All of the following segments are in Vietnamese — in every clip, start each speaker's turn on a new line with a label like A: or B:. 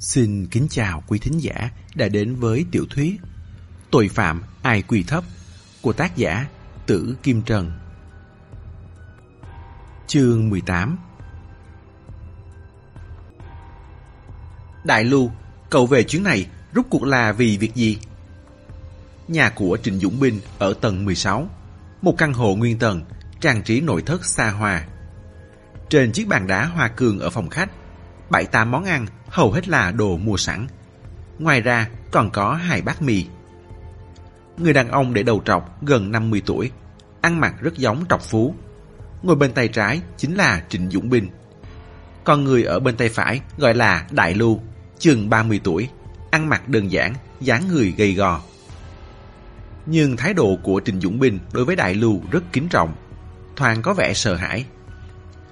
A: Xin kính chào quý thính giả đã đến với tiểu thuyết Tội phạm ai quỳ thấp của tác giả Tử Kim Trần. Chương 18 Đại Lưu, cậu về chuyến này rút cuộc là vì việc gì? Nhà của Trịnh Dũng Binh ở tầng 16, một căn hộ nguyên tầng, trang trí nội thất xa hoa. Trên chiếc bàn đá hoa cương ở phòng khách, bảy tám món ăn hầu hết là đồ mua sẵn. Ngoài ra còn có hai bát mì. Người đàn ông để đầu trọc gần 50 tuổi, ăn mặc rất giống trọc phú. Ngồi bên tay trái chính là Trịnh Dũng Bình. Còn người ở bên tay phải gọi là Đại Lưu, chừng 30 tuổi, ăn mặc đơn giản, dáng người gầy gò. Nhưng thái độ của Trịnh Dũng Bình đối với Đại Lưu rất kính trọng, thoáng có vẻ sợ hãi.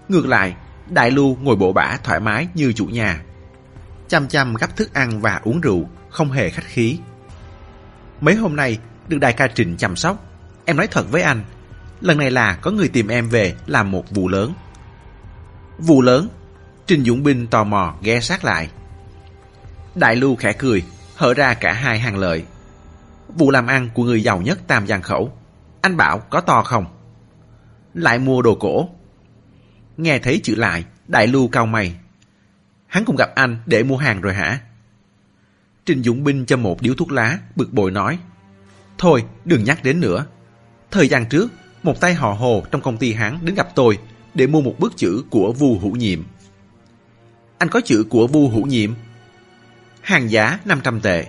A: Ngược lại, Đại Lưu ngồi bộ bả thoải mái như chủ nhà. Chăm chăm gắp thức ăn và uống rượu, không hề khách khí. Mấy hôm nay, được đại ca Trịnh chăm sóc. Em nói thật với anh, lần này là có người tìm em về làm một vụ lớn. Vụ lớn? Trình Dũng Binh tò mò ghé sát lại. Đại Lưu khẽ cười, hở ra cả hai hàng lợi. Vụ làm ăn của người giàu nhất Tam Giang Khẩu. Anh bảo có to không? Lại mua đồ cổ. Nghe thấy chữ lại, Đại Lưu cao mày. Hắn cũng gặp anh để mua hàng rồi hả? Trình Dũng Binh cho một điếu thuốc lá, bực bội nói. Thôi, đừng nhắc đến nữa. Thời gian trước, một tay họ hồ trong công ty hắn đến gặp tôi để mua một bức chữ của Vu Hữu Nhiệm. Anh có chữ của Vu Hữu Nhiệm? Hàng giá 500 tệ.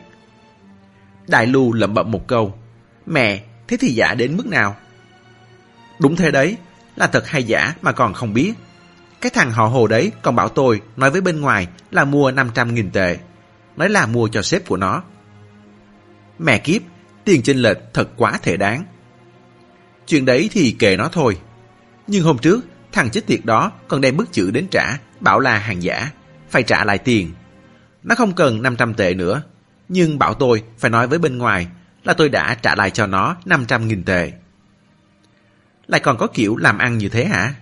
A: Đại Lưu lẩm bẩm một câu. Mẹ, thế thì giả đến mức nào? Đúng thế đấy, là thật hay giả mà còn không biết. Cái thằng họ hồ đấy còn bảo tôi nói với bên ngoài là mua 500.000 tệ. Nói là mua cho sếp của nó. Mẹ kiếp, tiền chênh lệch thật quá thể đáng. Chuyện đấy thì kệ nó thôi. Nhưng hôm trước, thằng chết tiệt đó còn đem bức chữ đến trả, bảo là hàng giả, phải trả lại tiền. Nó không cần 500 tệ nữa, nhưng bảo tôi phải nói với bên ngoài là tôi đã trả lại cho nó 500.000 tệ. Lại còn có kiểu làm ăn như thế hả?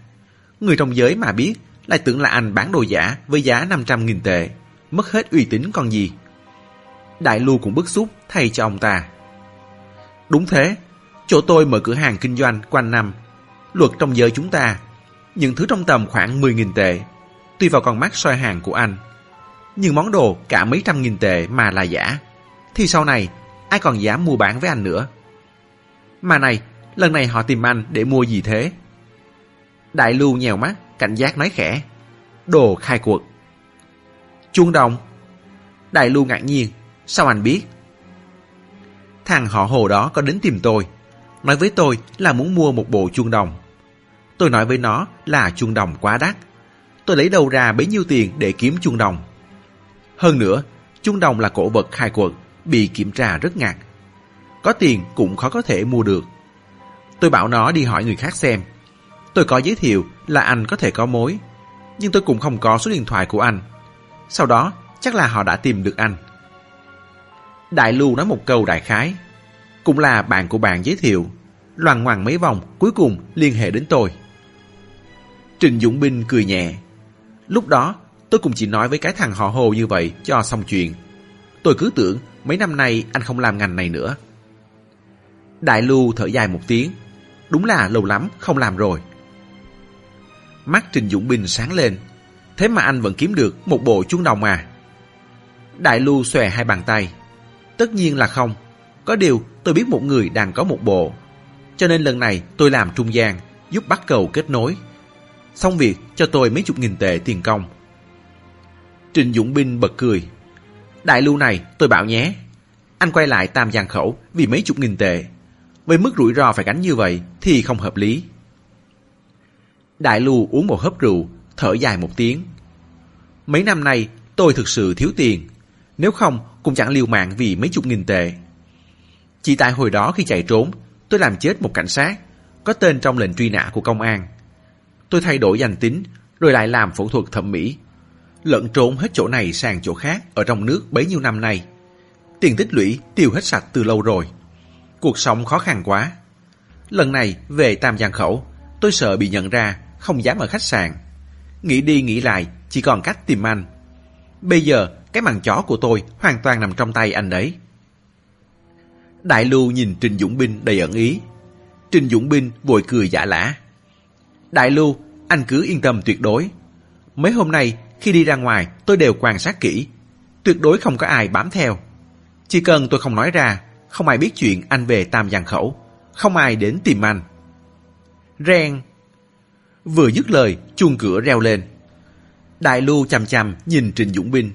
A: Người trong giới mà biết, lại tưởng là anh bán đồ giả với giá 500.000 tệ, mất hết uy tín còn gì. Đại Lưu cũng bức xúc thay cho ông ta. Đúng thế, chỗ tôi mở cửa hàng kinh doanh quanh năm. Luật trong giới chúng ta, những thứ trong tầm khoảng 10.000 tệ, tùy vào con mắt soi hàng của anh. Nhưng món đồ cả mấy trăm nghìn tệ mà là giả, thì sau này ai còn dám mua bán với anh nữa. Mà này, lần này họ tìm anh để mua gì thế? Đại lưu nhèo mắt, cảnh giác nói khẽ. Đồ khai cuộc. Chuông đồng. Đại lưu ngạc nhiên. Sao anh biết? Thằng họ hồ đó có đến tìm tôi. Nói với tôi là muốn mua một bộ chuông đồng. Tôi nói với nó là chuông đồng quá đắt. Tôi lấy đâu ra bấy nhiêu tiền để kiếm chuông đồng. Hơn nữa, chuông đồng là cổ vật khai quật, bị kiểm tra rất ngặt. Có tiền cũng khó có thể mua được. Tôi bảo nó đi hỏi người khác xem. Tôi có giới thiệu là anh có thể có mối, nhưng tôi cũng không có số điện thoại của anh. Sau đó, chắc là họ đã tìm được anh. Đại Lưu nói một câu đại khái. Cũng là bạn của bạn giới thiệu. Loàn ngoằng mấy vòng, cuối cùng liên hệ đến tôi. Trình Dũng Binh cười nhẹ. Lúc đó, tôi cũng chỉ nói với cái thằng họ hồ như vậy cho xong chuyện. Tôi cứ tưởng mấy năm nay anh không làm ngành này nữa. Đại Lưu thở dài một tiếng. Đúng là lâu lắm không làm rồi. Mắt Trình Dũng Bình sáng lên. Thế mà anh vẫn kiếm được một bộ chuông đồng à? Đại Lưu xòe hai bàn tay. Tất nhiên là không. Có điều tôi biết một người đang có một bộ. Cho nên lần này tôi làm trung gian, giúp bắt cầu kết nối. Xong việc cho tôi mấy chục nghìn tệ tiền công. Trình Dũng Binh bật cười. Đại lưu này tôi bảo nhé. Anh quay lại tam giang khẩu vì mấy chục nghìn tệ. Với mức rủi ro phải gánh như vậy thì không hợp lý. Đại lưu uống một hớp rượu, thở dài một tiếng. Mấy năm nay tôi thực sự thiếu tiền. Nếu không cũng chẳng liều mạng vì mấy chục nghìn tệ. Chỉ tại hồi đó khi chạy trốn, tôi làm chết một cảnh sát, có tên trong lệnh truy nã của công an. Tôi thay đổi danh tính, rồi lại làm phẫu thuật thẩm mỹ. Lận trốn hết chỗ này sang chỗ khác ở trong nước bấy nhiêu năm nay. Tiền tích lũy tiêu hết sạch từ lâu rồi. Cuộc sống khó khăn quá. Lần này về Tam Giang Khẩu, tôi sợ bị nhận ra, không dám ở khách sạn. Nghĩ đi nghĩ lại, chỉ còn cách tìm anh. Bây giờ cái màn chó của tôi hoàn toàn nằm trong tay anh đấy. Đại Lưu nhìn Trình Dũng Binh đầy ẩn ý. Trình Dũng Binh vội cười giả lả. Đại Lưu, anh cứ yên tâm tuyệt đối. Mấy hôm nay, khi đi ra ngoài, tôi đều quan sát kỹ. Tuyệt đối không có ai bám theo. Chỉ cần tôi không nói ra, không ai biết chuyện anh về Tam Giang Khẩu. Không ai đến tìm anh. Ren. Vừa dứt lời, chuông cửa reo lên. Đại Lưu chằm chằm nhìn Trình Dũng Binh.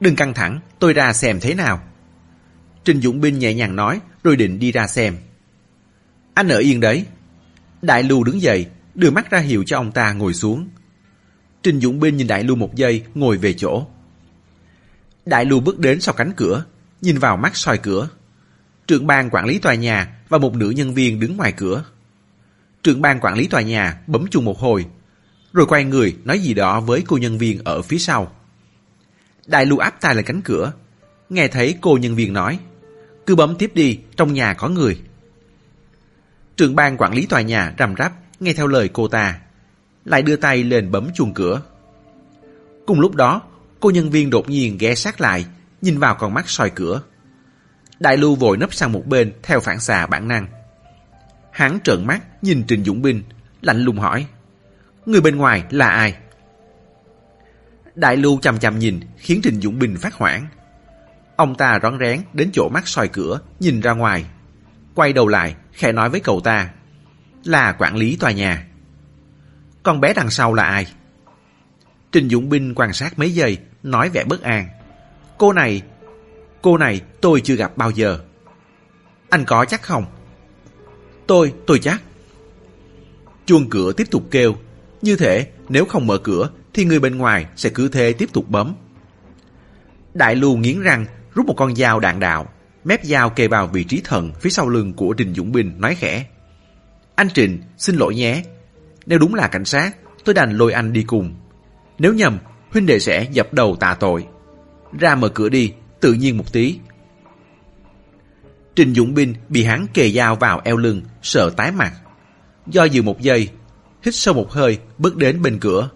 A: Đừng căng thẳng, tôi ra xem thế nào. Trình Dũng Binh nhẹ nhàng nói rồi định đi ra xem. Anh ở yên đấy. Đại Lưu đứng dậy, đưa mắt ra hiệu cho ông ta ngồi xuống. Trình Dũng Binh nhìn Đại Lưu một giây, ngồi về chỗ. Đại Lưu bước đến sau cánh cửa, nhìn vào mắt soi cửa. Trưởng ban quản lý tòa nhà và một nữ nhân viên đứng ngoài cửa. Trưởng ban quản lý tòa nhà bấm chuông một hồi, rồi quay người nói gì đó với cô nhân viên ở phía sau. Đại Lưu áp tay lên cánh cửa, nghe thấy cô nhân viên nói, cứ bấm tiếp đi, trong nhà có người. Trưởng ban quản lý tòa nhà rầm rắp, nghe theo lời cô ta, lại đưa tay lên bấm chuông cửa. Cùng lúc đó, cô nhân viên đột nhiên ghé sát lại, nhìn vào con mắt soi cửa. Đại lưu vội nấp sang một bên theo phản xạ bản năng. Hắn trợn mắt nhìn Trình Dũng Binh, lạnh lùng hỏi. Người bên ngoài là ai? Đại lưu chằm chằm nhìn khiến Trình Dũng Binh phát hoảng. Ông ta rón rén đến chỗ mắt soi cửa, nhìn ra ngoài. Quay đầu lại, khẽ nói với cậu ta. Là quản lý tòa nhà. Con bé đằng sau là ai? Trình Dũng Binh quan sát mấy giây, nói vẻ bất an. Cô này, cô này tôi chưa gặp bao giờ. Anh có chắc không? Tôi, tôi chắc. Chuông cửa tiếp tục kêu. Như thể nếu không mở cửa thì người bên ngoài sẽ cứ thế tiếp tục bấm. Đại lưu nghiến răng rút một con dao đạn đạo, mép dao kề vào vị trí thần phía sau lưng của Trình Dũng bình nói khẽ. Anh Trình, xin lỗi nhé. Nếu đúng là cảnh sát, tôi đành lôi anh đi cùng. Nếu nhầm, huynh đệ sẽ dập đầu tạ tội. Ra mở cửa đi, tự nhiên một tí. Trình Dũng Binh bị hắn kề dao vào eo lưng, sợ tái mặt. Do dự một giây, hít sâu một hơi, bước đến bên cửa.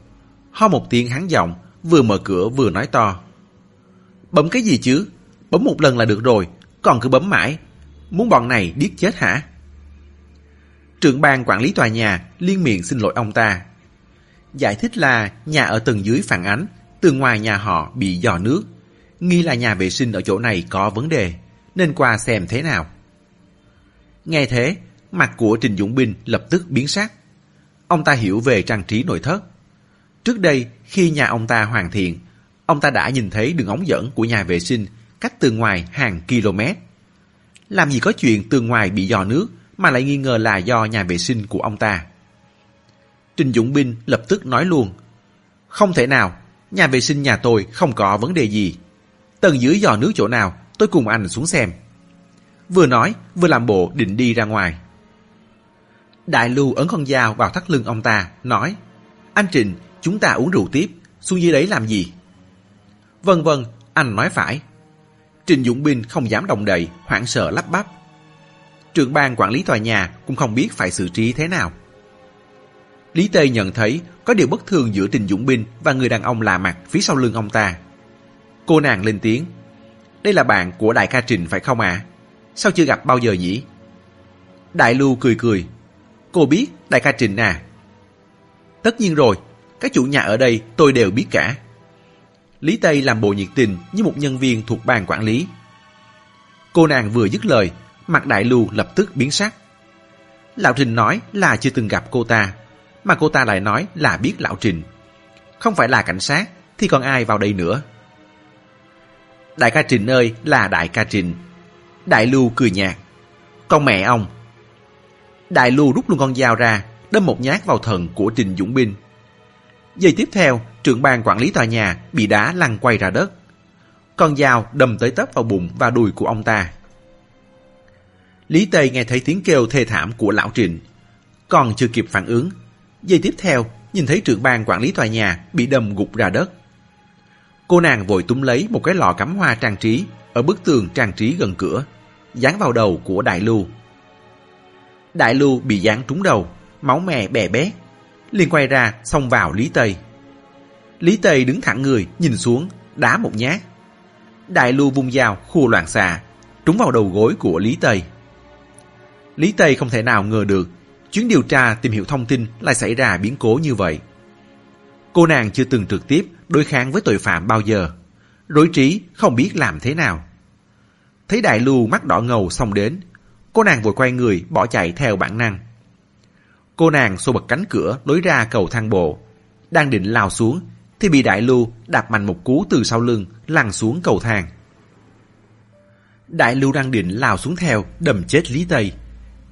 A: Ho một tiếng hắn giọng, vừa mở cửa vừa nói to. Bấm cái gì chứ? Bấm một lần là được rồi, còn cứ bấm mãi. Muốn bọn này điếc chết hả? Trưởng ban quản lý tòa nhà liên miệng xin lỗi ông ta. Giải thích là nhà ở tầng dưới phản ánh, từ ngoài nhà họ bị dò nước. Nghi là nhà vệ sinh ở chỗ này có vấn đề, nên qua xem thế nào. Nghe thế, mặt của Trình Dũng Binh lập tức biến sắc. Ông ta hiểu về trang trí nội thất. Trước đây, khi nhà ông ta hoàn thiện, ông ta đã nhìn thấy đường ống dẫn của nhà vệ sinh cách từ ngoài hàng km. Làm gì có chuyện từ ngoài bị dò nước mà lại nghi ngờ là do nhà vệ sinh của ông ta. Trình Dũng Binh lập tức nói luôn. Không thể nào, nhà vệ sinh nhà tôi không có vấn đề gì. Tầng dưới giò nước chỗ nào, tôi cùng anh xuống xem. Vừa nói, vừa làm bộ định đi ra ngoài. Đại lưu ấn con dao vào thắt lưng ông ta, nói Anh Trình, chúng ta uống rượu tiếp, xuống dưới đấy làm gì? Vâng vâng, anh nói phải. Trình Dũng Binh không dám đồng đậy, hoảng sợ lắp bắp. Trưởng ban quản lý tòa nhà cũng không biết phải xử trí thế nào. Lý Tê nhận thấy có điều bất thường giữa Trình Dũng Binh và người đàn ông lạ mặt phía sau lưng ông ta. Cô nàng lên tiếng. Đây là bạn của đại ca Trình phải không ạ? À? Sao chưa gặp bao giờ nhỉ? Đại Lưu cười cười. Cô biết đại ca Trình à? Tất nhiên rồi, các chủ nhà ở đây tôi đều biết cả. Lý Tây làm bộ nhiệt tình như một nhân viên thuộc ban quản lý. Cô nàng vừa dứt lời, mặt đại lưu lập tức biến sắc. Lão Trình nói là chưa từng gặp cô ta, mà cô ta lại nói là biết Lão Trình. Không phải là cảnh sát, thì còn ai vào đây nữa? Đại ca Trình ơi là đại ca Trình. Đại lưu cười nhạt. Con mẹ ông. Đại lưu rút luôn con dao ra, đâm một nhát vào thần của Trình Dũng Binh. Giây tiếp theo, trưởng ban quản lý tòa nhà bị đá lăn quay ra đất. Con dao đâm tới tấp vào bụng và đùi của ông ta. Lý Tây nghe thấy tiếng kêu thê thảm của lão Trình. Còn chưa kịp phản ứng. Giây tiếp theo, nhìn thấy trưởng ban quản lý tòa nhà bị đâm gục ra đất. Cô nàng vội túm lấy một cái lọ cắm hoa trang trí ở bức tường trang trí gần cửa, dán vào đầu của Đại Lưu. Đại Lưu bị dán trúng đầu, máu mè bè bét, liền quay ra xông vào Lý Tây. Lý Tây đứng thẳng người, nhìn xuống, đá một nhát, Đại lưu vung dao khu loạn xạ, trúng vào đầu gối của Lý Tây. Lý Tây không thể nào ngờ được chuyến điều tra tìm hiểu thông tin lại xảy ra biến cố như vậy. Cô nàng chưa từng trực tiếp đối kháng với tội phạm bao giờ. Rối trí không biết làm thế nào. Thấy đại lưu mắt đỏ ngầu xông đến, cô nàng vội quay người bỏ chạy theo bản năng. Cô nàng xô bật cánh cửa lối ra cầu thang bộ, đang định lao xuống thì bị đại lưu đạp mạnh một cú từ sau lưng lăn xuống cầu thang. Đại lưu đang định lao xuống theo đầm chết Lý Tây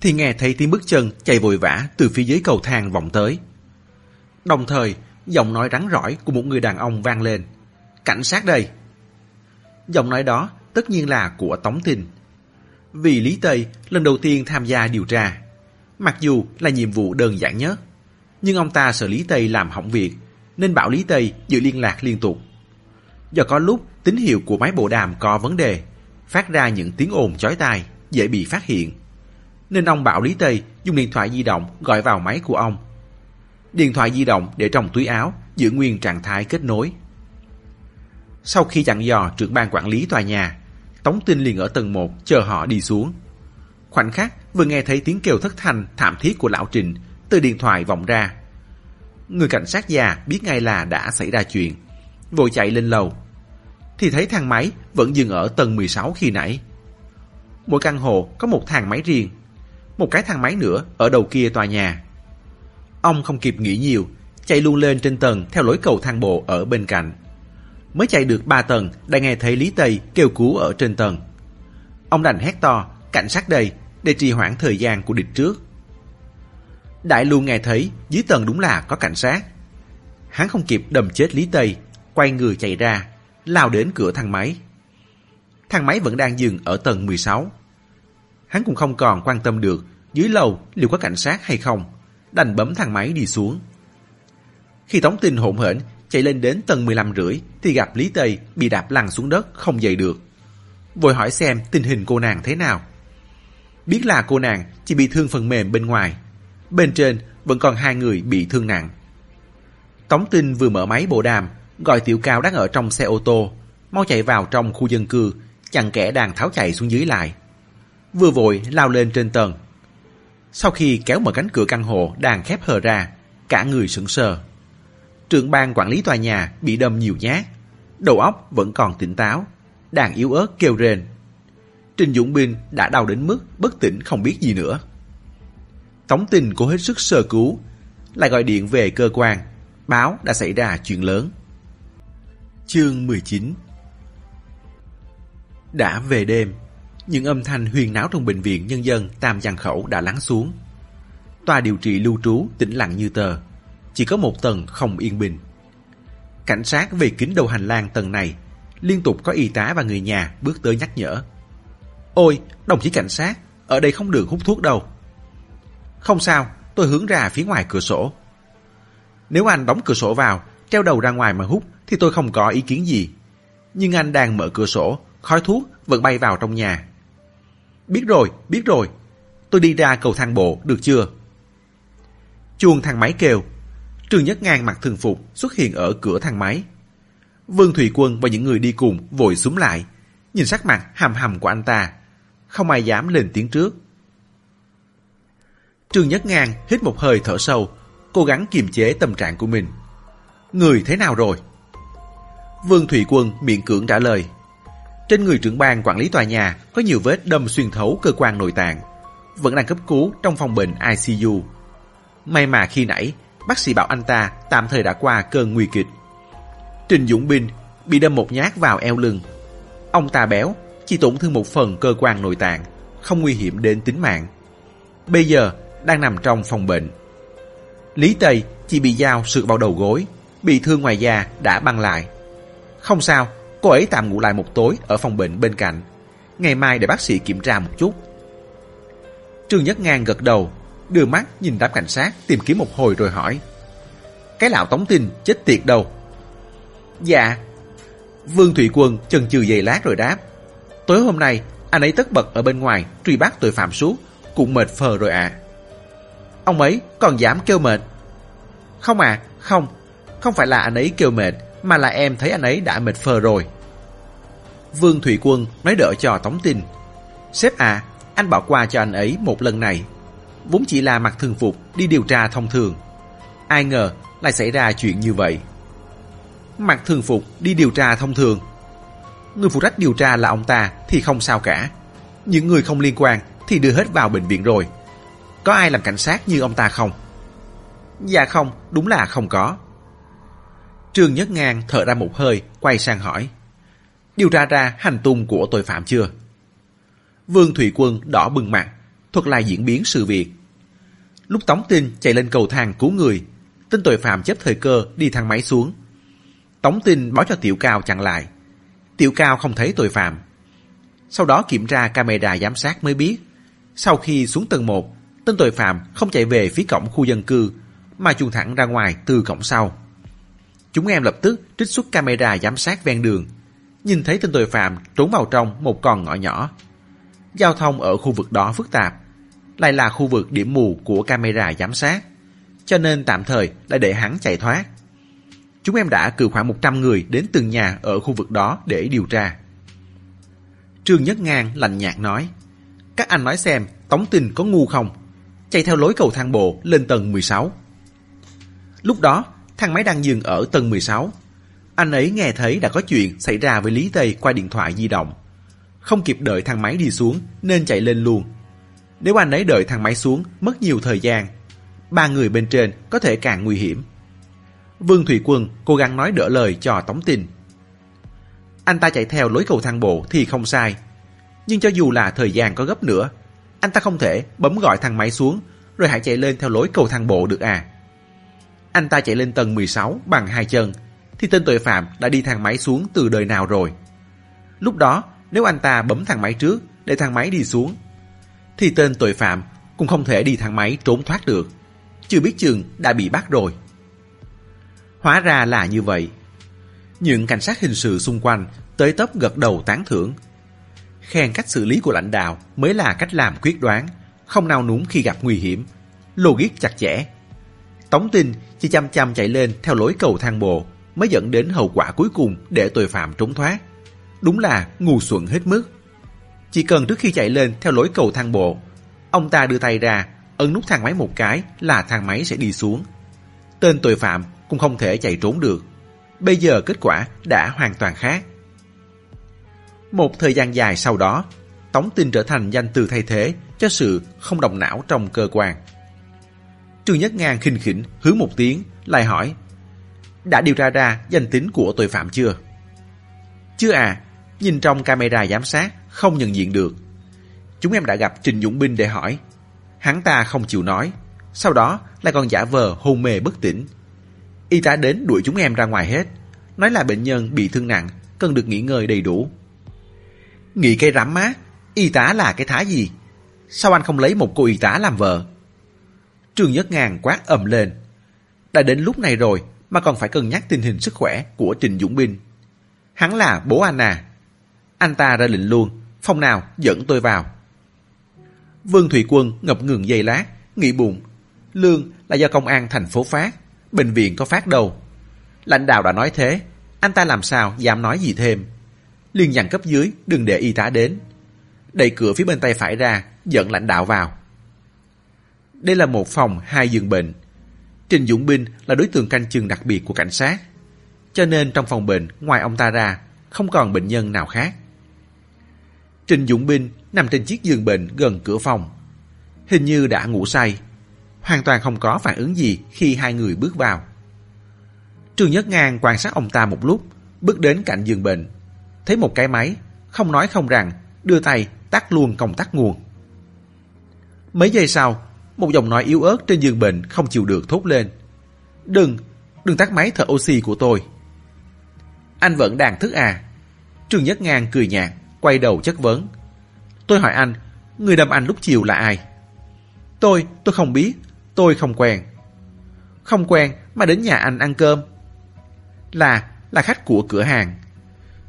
A: thì nghe thấy tiếng bước chân chạy vội vã từ phía dưới cầu thang vọng tới. Đồng thời, giọng nói rắn rỏi của một người đàn ông vang lên. Cảnh sát đây! Giọng nói đó tất nhiên là của Tống thìn Vì Lý Tây lần đầu tiên tham gia điều tra, mặc dù là nhiệm vụ đơn giản nhất, nhưng ông ta sợ Lý Tây làm hỏng việc, nên bảo Lý Tây giữ liên lạc liên tục. Do có lúc tín hiệu của máy bộ đàm có vấn đề, phát ra những tiếng ồn chói tai, dễ bị phát hiện. Nên ông bảo Lý Tây dùng điện thoại di động gọi vào máy của ông. Điện thoại di động để trong túi áo, giữ nguyên trạng thái kết nối. Sau khi dặn dò trưởng ban quản lý tòa nhà, Tống Tinh liền ở tầng 1 chờ họ đi xuống. Khoảnh khắc vừa nghe thấy tiếng kêu thất thanh thảm thiết của lão Trịnh từ điện thoại vọng ra. Người cảnh sát già biết ngay là đã xảy ra chuyện, vội chạy lên lầu. Thì thấy thang máy vẫn dừng ở tầng 16 khi nãy. Mỗi căn hộ có một thang máy riêng, một cái thang máy nữa ở đầu kia tòa nhà. Ông không kịp nghĩ nhiều, chạy luôn lên trên tầng theo lối cầu thang bộ ở bên cạnh. Mới chạy được ba tầng đã nghe thấy Lý Tây kêu cứu ở trên tầng. Ông đành hét to, cảnh sát đây, để trì hoãn thời gian của địch trước. Đại luôn nghe thấy dưới tầng đúng là có cảnh sát. Hắn không kịp đầm chết Lý Tây, quay người chạy ra, lao đến cửa thang máy. Thang máy vẫn đang dừng ở tầng 16. Hắn cũng không còn quan tâm được dưới lầu liệu có cảnh sát hay không, đành bấm thang máy đi xuống. Khi Tống Tinh hỗn hển chạy lên đến tầng 15 rưỡi thì gặp Lý Tây bị đạp lăn xuống đất không dậy được. Vội hỏi xem tình hình cô nàng thế nào. Biết là cô nàng chỉ bị thương phần mềm bên ngoài. Bên trên vẫn còn hai người bị thương nặng. Tống Tinh vừa mở máy bộ đàm, gọi Tiểu Cao đang ở trong xe ô tô, mau chạy vào trong khu dân cư, chặn kẻ đang tháo chạy xuống dưới lại. Vừa vội lao lên trên tầng. Sau khi kéo mở cánh cửa căn hộ đang khép hờ ra, cả người sững sờ trưởng ban quản lý tòa nhà bị đâm nhiều nhát, đầu óc vẫn còn tỉnh táo, đàn yếu ớt kêu rền. Trình Dũng Binh đã đau đến mức bất tỉnh không biết gì nữa. Tống tình cố hết sức sơ cứu, lại gọi điện về cơ quan, báo đã xảy ra chuyện lớn. Chương 19 Đã về đêm, những âm thanh huyền náo trong bệnh viện nhân dân Tam Giang Khẩu đã lắng xuống. Tòa điều trị lưu trú tĩnh lặng như tờ chỉ có một tầng không yên bình. Cảnh sát về kính đầu hành lang tầng này, liên tục có y tá và người nhà bước tới nhắc nhở. Ôi, đồng chí cảnh sát, ở đây không được hút thuốc đâu. Không sao, tôi hướng ra phía ngoài cửa sổ. Nếu anh đóng cửa sổ vào, treo đầu ra ngoài mà hút thì tôi không có ý kiến gì. Nhưng anh đang mở cửa sổ, khói thuốc vẫn bay vào trong nhà. Biết rồi, biết rồi. Tôi đi ra cầu thang bộ, được chưa? Chuông thang máy kêu, trường Nhất Ngang mặc thường phục xuất hiện ở cửa thang máy. Vương Thủy Quân và những người đi cùng vội súng lại, nhìn sắc mặt hầm hầm của anh ta. Không ai dám lên tiếng trước. trường Nhất Ngang hít một hơi thở sâu, cố gắng kiềm chế tâm trạng của mình. Người thế nào rồi? Vương Thủy Quân miệng cưỡng trả lời. Trên người trưởng ban quản lý tòa nhà có nhiều vết đâm xuyên thấu cơ quan nội tạng, vẫn đang cấp cứu trong phòng bệnh ICU. May mà khi nãy bác sĩ bảo anh ta tạm thời đã qua cơn nguy kịch. Trình Dũng Binh bị đâm một nhát vào eo lưng. Ông ta béo, chỉ tổn thương một phần cơ quan nội tạng, không nguy hiểm đến tính mạng. Bây giờ đang nằm trong phòng bệnh. Lý Tây chỉ bị dao sượt vào đầu gối, bị thương ngoài da đã băng lại. Không sao, cô ấy tạm ngủ lại một tối ở phòng bệnh bên cạnh. Ngày mai để bác sĩ kiểm tra một chút. Trương Nhất Ngang gật đầu, đưa mắt nhìn đám cảnh sát tìm kiếm một hồi rồi hỏi. Cái lão tống tin chết tiệt đâu? Dạ. Vương Thụy Quân chần chừ giày lát rồi đáp. Tối hôm nay, anh ấy tất bật ở bên ngoài truy bắt tội phạm suốt, cũng mệt phờ rồi ạ. À. Ông ấy còn dám kêu mệt. Không à, không. Không phải là anh ấy kêu mệt, mà là em thấy anh ấy đã mệt phờ rồi. Vương Thủy Quân nói đỡ cho Tống Tình. Sếp à, anh bỏ qua cho anh ấy một lần này. Vốn chỉ là mặc thường phục đi điều tra thông thường. Ai ngờ lại xảy ra chuyện như vậy. Mặc thường phục đi điều tra thông thường. Người phụ trách điều tra là ông ta thì không sao cả. Những người không liên quan thì đưa hết vào bệnh viện rồi. Có ai làm cảnh sát như ông ta không? Dạ không, đúng là không có. Trương Nhất Ngang thở ra một hơi, quay sang hỏi. Điều tra ra hành tung của tội phạm chưa? Vương Thủy Quân đỏ bừng mặt, thuật lại diễn biến sự việc. Lúc Tống Tinh chạy lên cầu thang cứu người, tên tội phạm chấp thời cơ đi thang máy xuống. Tống Tinh báo cho Tiểu Cao chặn lại. Tiểu Cao không thấy tội phạm. Sau đó kiểm tra camera giám sát mới biết, sau khi xuống tầng 1, tên tội phạm không chạy về phía cổng khu dân cư, mà chuồn thẳng ra ngoài từ cổng sau. Chúng em lập tức trích xuất camera giám sát ven đường, nhìn thấy tên tội phạm trốn vào trong một con ngõ nhỏ. Giao thông ở khu vực đó phức tạp, lại là khu vực điểm mù của camera giám sát, cho nên tạm thời đã để hắn chạy thoát. Chúng em đã cử khoảng 100 người đến từng nhà ở khu vực đó để điều tra. Trương Nhất Ngang lạnh nhạt nói, các anh nói xem Tống tình có ngu không? Chạy theo lối cầu thang bộ lên tầng 16. Lúc đó, thang máy đang dừng ở tầng 16. Anh ấy nghe thấy đã có chuyện xảy ra với Lý Tây qua điện thoại di động. Không kịp đợi thang máy đi xuống nên chạy lên luôn. Nếu anh ấy đợi thang máy xuống mất nhiều thời gian, ba người bên trên có thể càng nguy hiểm. Vương Thủy Quân cố gắng nói đỡ lời cho Tống tình. Anh ta chạy theo lối cầu thang bộ thì không sai. Nhưng cho dù là thời gian có gấp nữa, anh ta không thể bấm gọi thang máy xuống rồi hãy chạy lên theo lối cầu thang bộ được à. Anh ta chạy lên tầng 16 bằng hai chân, thì tên tội phạm đã đi thang máy xuống từ đời nào rồi. Lúc đó, nếu anh ta bấm thang máy trước để thang máy đi xuống, thì tên tội phạm cũng không thể đi thang máy trốn thoát được. Chưa biết chừng đã bị bắt rồi. Hóa ra là như vậy. Những cảnh sát hình sự xung quanh tới tấp gật đầu tán thưởng. Khen cách xử lý của lãnh đạo mới là cách làm quyết đoán, không nào núng khi gặp nguy hiểm, logic chặt chẽ. Tống Tinh chỉ chăm chăm chạy lên theo lối cầu thang bộ mới dẫn đến hậu quả cuối cùng để tội phạm trốn thoát. Đúng là ngu xuẩn hết mức. Chỉ cần trước khi chạy lên theo lối cầu thang bộ, ông ta đưa tay ra, ấn nút thang máy một cái là thang máy sẽ đi xuống. Tên tội phạm cũng không thể chạy trốn được. Bây giờ kết quả đã hoàn toàn khác. Một thời gian dài sau đó, Tống Tinh trở thành danh từ thay thế cho sự không đồng não trong cơ quan. Trương Nhất Ngang khinh khỉnh hứa một tiếng, lại hỏi Đã điều tra ra danh tính của tội phạm chưa? Chưa à, nhìn trong camera giám sát không nhận diện được. Chúng em đã gặp Trình Dũng Binh để hỏi. Hắn ta không chịu nói, sau đó lại còn giả vờ hôn mê bất tỉnh. Y tá đến đuổi chúng em ra ngoài hết, nói là bệnh nhân bị thương nặng, cần được nghỉ ngơi đầy đủ. nghỉ cây rắm má, y tá là cái thái gì? Sao anh không lấy một cô y tá làm vợ? Trương Nhất Ngàn quát ầm lên. Đã đến lúc này rồi mà còn phải cân nhắc tình hình sức khỏe của Trình Dũng Binh. Hắn là bố Anna. Anh ta ra lệnh luôn, phòng nào dẫn tôi vào. Vương Thủy Quân ngập ngừng giây lát, nghĩ bụng. Lương là do công an thành phố phát, bệnh viện có phát đâu. Lãnh đạo đã nói thế, anh ta làm sao dám nói gì thêm. Liên dặn cấp dưới đừng để y tá đến. Đẩy cửa phía bên tay phải ra, dẫn lãnh đạo vào. Đây là một phòng hai giường bệnh. Trình Dũng Binh là đối tượng canh chừng đặc biệt của cảnh sát. Cho nên trong phòng bệnh, ngoài ông ta ra, không còn bệnh nhân nào khác. Trình Dũng Binh nằm trên chiếc giường bệnh gần cửa phòng. Hình như đã ngủ say. Hoàn toàn không có phản ứng gì khi hai người bước vào. Trương Nhất Ngang quan sát ông ta một lúc, bước đến cạnh giường bệnh. Thấy một cái máy, không nói không rằng, đưa tay tắt luôn công tắc nguồn. Mấy giây sau, một giọng nói yếu ớt trên giường bệnh không chịu được thốt lên. Đừng, đừng tắt máy thở oxy của tôi. Anh vẫn đang thức à? Trương Nhất Ngang cười nhạt, quay đầu chất vấn. Tôi hỏi anh, người đâm anh lúc chiều là ai? Tôi, tôi không biết, tôi không quen. Không quen mà đến nhà anh ăn cơm. Là, là khách của cửa hàng.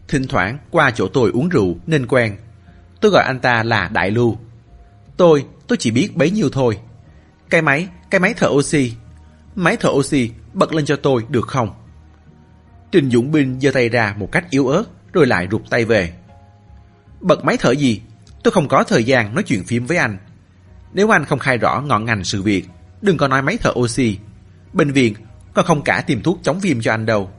A: Thỉnh thoảng qua chỗ tôi uống rượu nên quen. Tôi gọi anh ta là Đại Lưu. Tôi, tôi chỉ biết bấy nhiêu thôi. Cái máy, cái máy thở oxy. Máy thở oxy bật lên cho tôi được không? Trình Dũng Binh giơ tay ra một cách yếu ớt rồi lại rụt tay về. Bật máy thở gì? Tôi không có thời gian nói chuyện phím với anh. Nếu anh không khai rõ ngọn ngành sự việc, đừng có nói máy thở oxy. Bệnh viện còn không cả tìm thuốc chống viêm cho anh đâu.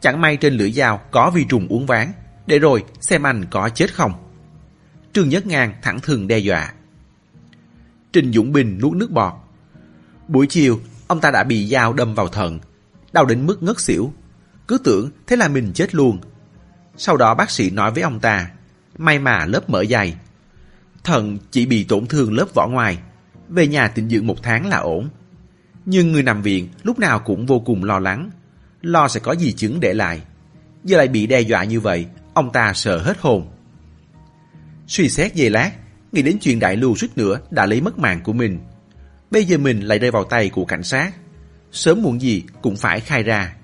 A: Chẳng may trên lưỡi dao có vi trùng uống ván, để rồi xem anh có chết không. Trương Nhất Ngang thẳng thừng đe dọa. Trình Dũng Bình nuốt nước bọt. Buổi chiều, ông ta đã bị dao đâm vào thận, đau đến mức ngất xỉu. Cứ tưởng thế là mình chết luôn. Sau đó bác sĩ nói với ông ta, may mà lớp mỡ dày. Thận chỉ bị tổn thương lớp vỏ ngoài, về nhà tịnh dưỡng một tháng là ổn. Nhưng người nằm viện lúc nào cũng vô cùng lo lắng, lo sẽ có gì chứng để lại. Giờ lại bị đe dọa như vậy, ông ta sợ hết hồn. Suy xét về lát, nghĩ đến chuyện đại lưu suýt nữa đã lấy mất mạng của mình. Bây giờ mình lại rơi vào tay của cảnh sát. Sớm muộn gì cũng phải khai ra.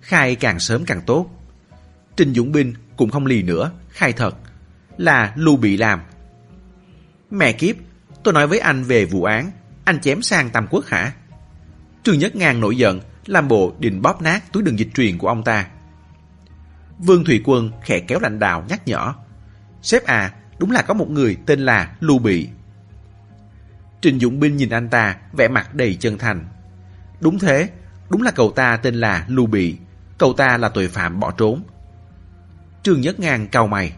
A: Khai càng sớm càng tốt. Trình Dũng Binh cũng không lì nữa, khai thật. Là Lưu bị làm. Mẹ kiếp, tôi nói với anh về vụ án, anh chém sang Tam Quốc hả? Trương Nhất Ngang nổi giận, làm bộ định bóp nát túi đường dịch truyền của ông ta. Vương Thủy Quân khẽ kéo lãnh đạo nhắc nhở. Sếp à, đúng là có một người tên là Lưu Bị. Trình Dũng Binh nhìn anh ta, vẻ mặt đầy chân thành. Đúng thế, đúng là cậu ta tên là Lưu Bị. Cậu ta là tội phạm bỏ trốn. Trương Nhất Ngang cau mày.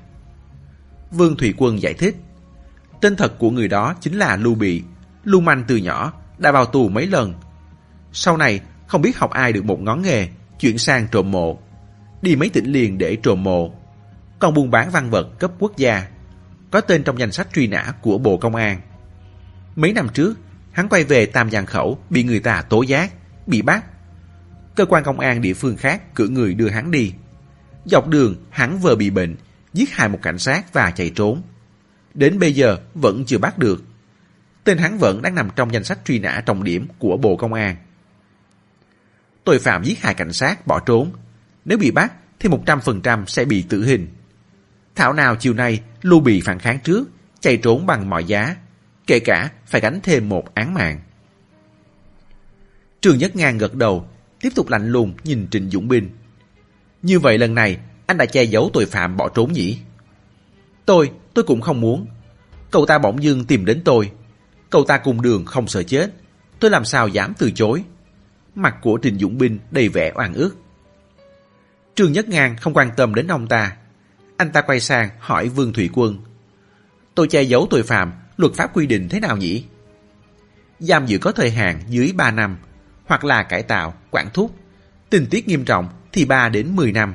A: Vương Thủy Quân giải thích. Tên thật của người đó chính là Lưu Bị. Lưu manh từ nhỏ, đã vào tù mấy lần. Sau này, không biết học ai được một ngón nghề, chuyển sang trộm mộ. Đi mấy tỉnh liền để trộm mộ. Còn buôn bán văn vật cấp quốc gia. Có tên trong danh sách truy nã của Bộ Công an. Mấy năm trước, hắn quay về Tam Giang Khẩu bị người ta tố giác, bị bắt. Cơ quan công an địa phương khác cử người đưa hắn đi. Dọc đường, hắn vừa bị bệnh, giết hại một cảnh sát và chạy trốn. Đến bây giờ vẫn chưa bắt được. Tên hắn vẫn đang nằm trong danh sách truy nã trọng điểm của Bộ Công an. Tội phạm giết hại cảnh sát bỏ trốn. Nếu bị bắt thì 100% sẽ bị tử hình. Thảo nào chiều nay Lưu bị phản kháng trước, chạy trốn bằng mọi giá, kể cả phải gánh thêm một án mạng. Trường Nhất Ngang gật đầu, tiếp tục lạnh lùng nhìn Trịnh Dũng Binh. Như vậy lần này, anh đã che giấu tội phạm bỏ trốn nhỉ? Tôi, tôi cũng không muốn. Cậu ta bỗng dưng tìm đến tôi. Cậu ta cùng đường không sợ chết. Tôi làm sao dám từ chối. Mặt của Trình Dũng Binh đầy vẻ oan ức. Trương Nhất Ngang không quan tâm đến ông ta. Anh ta quay sang hỏi Vương Thủy Quân. Tôi che giấu tội phạm, luật pháp quy định thế nào nhỉ? Giam giữ có thời hạn dưới 3 năm, hoặc là cải tạo, quản thúc. Tình tiết nghiêm trọng thì 3 đến 10 năm.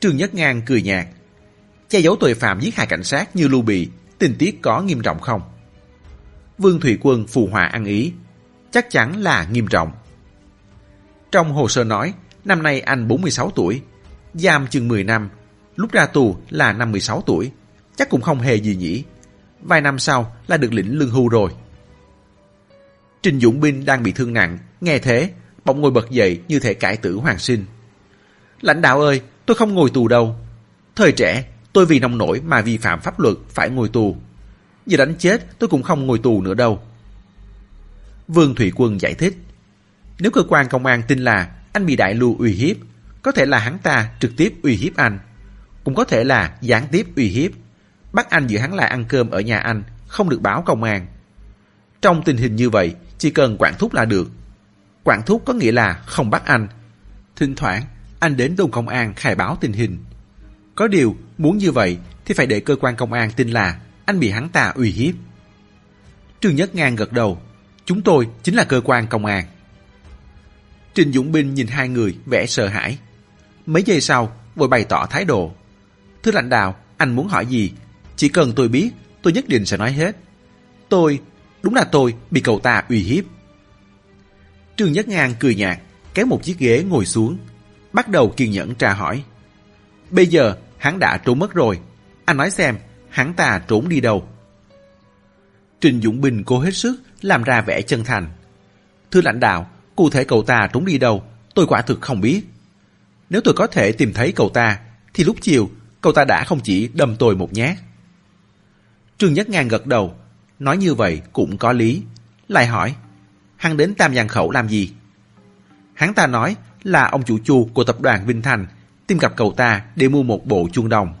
A: Trương Nhất Ngang cười nhạt. Che giấu tội phạm giết hại cảnh sát như lưu bị, tình tiết có nghiêm trọng không? Vương Thủy Quân phù hòa ăn ý. Chắc chắn là nghiêm trọng. Trong hồ sơ nói, năm nay anh 46 tuổi, giam chừng 10 năm, lúc ra tù là năm 16 tuổi, chắc cũng không hề gì nhỉ. Vài năm sau là được lĩnh lương hưu rồi. Trình Dũng Binh đang bị thương nặng, nghe thế, bỗng ngồi bật dậy như thể cải tử hoàng sinh. Lãnh đạo ơi, tôi không ngồi tù đâu. Thời trẻ, tôi vì nông nổi mà vi phạm pháp luật phải ngồi tù. Giờ đánh chết tôi cũng không ngồi tù nữa đâu. Vương Thủy Quân giải thích. Nếu cơ quan công an tin là anh bị đại lưu uy hiếp, có thể là hắn ta trực tiếp uy hiếp anh. Cũng có thể là gián tiếp uy hiếp. Bắt anh giữ hắn lại ăn cơm ở nhà anh, không được báo công an. Trong tình hình như vậy, chỉ cần quản thúc là được. Quản thúc có nghĩa là không bắt anh. Thỉnh thoảng, anh đến đồn công an khai báo tình hình. Có điều, muốn như vậy thì phải để cơ quan công an tin là anh bị hắn ta uy hiếp. Trương Nhất Ngang gật đầu. Chúng tôi chính là cơ quan công an. Trình Dũng Binh nhìn hai người vẻ sợ hãi. Mấy giây sau, vội bày tỏ thái độ. Thưa lãnh đạo, anh muốn hỏi gì? Chỉ cần tôi biết, tôi nhất định sẽ nói hết. Tôi, đúng là tôi bị cậu ta uy hiếp. Trương Nhất Ngang cười nhạt, kéo một chiếc ghế ngồi xuống, bắt đầu kiên nhẫn tra hỏi. Bây giờ, hắn đã trốn mất rồi. Anh nói xem, hắn ta trốn đi đâu? Trình Dũng Bình cố hết sức làm ra vẻ chân thành. Thưa lãnh đạo, cụ thể cậu ta trốn đi đâu, tôi quả thực không biết. Nếu tôi có thể tìm thấy cậu ta, thì lúc chiều, cậu ta đã không chỉ đâm tôi một nhát. Trương Nhất Ngang gật đầu, nói như vậy cũng có lý. Lại hỏi, hắn đến Tam Giang Khẩu làm gì? Hắn ta nói là ông chủ chu của tập đoàn Vinh Thành tìm gặp cậu ta để mua một bộ chuông đồng.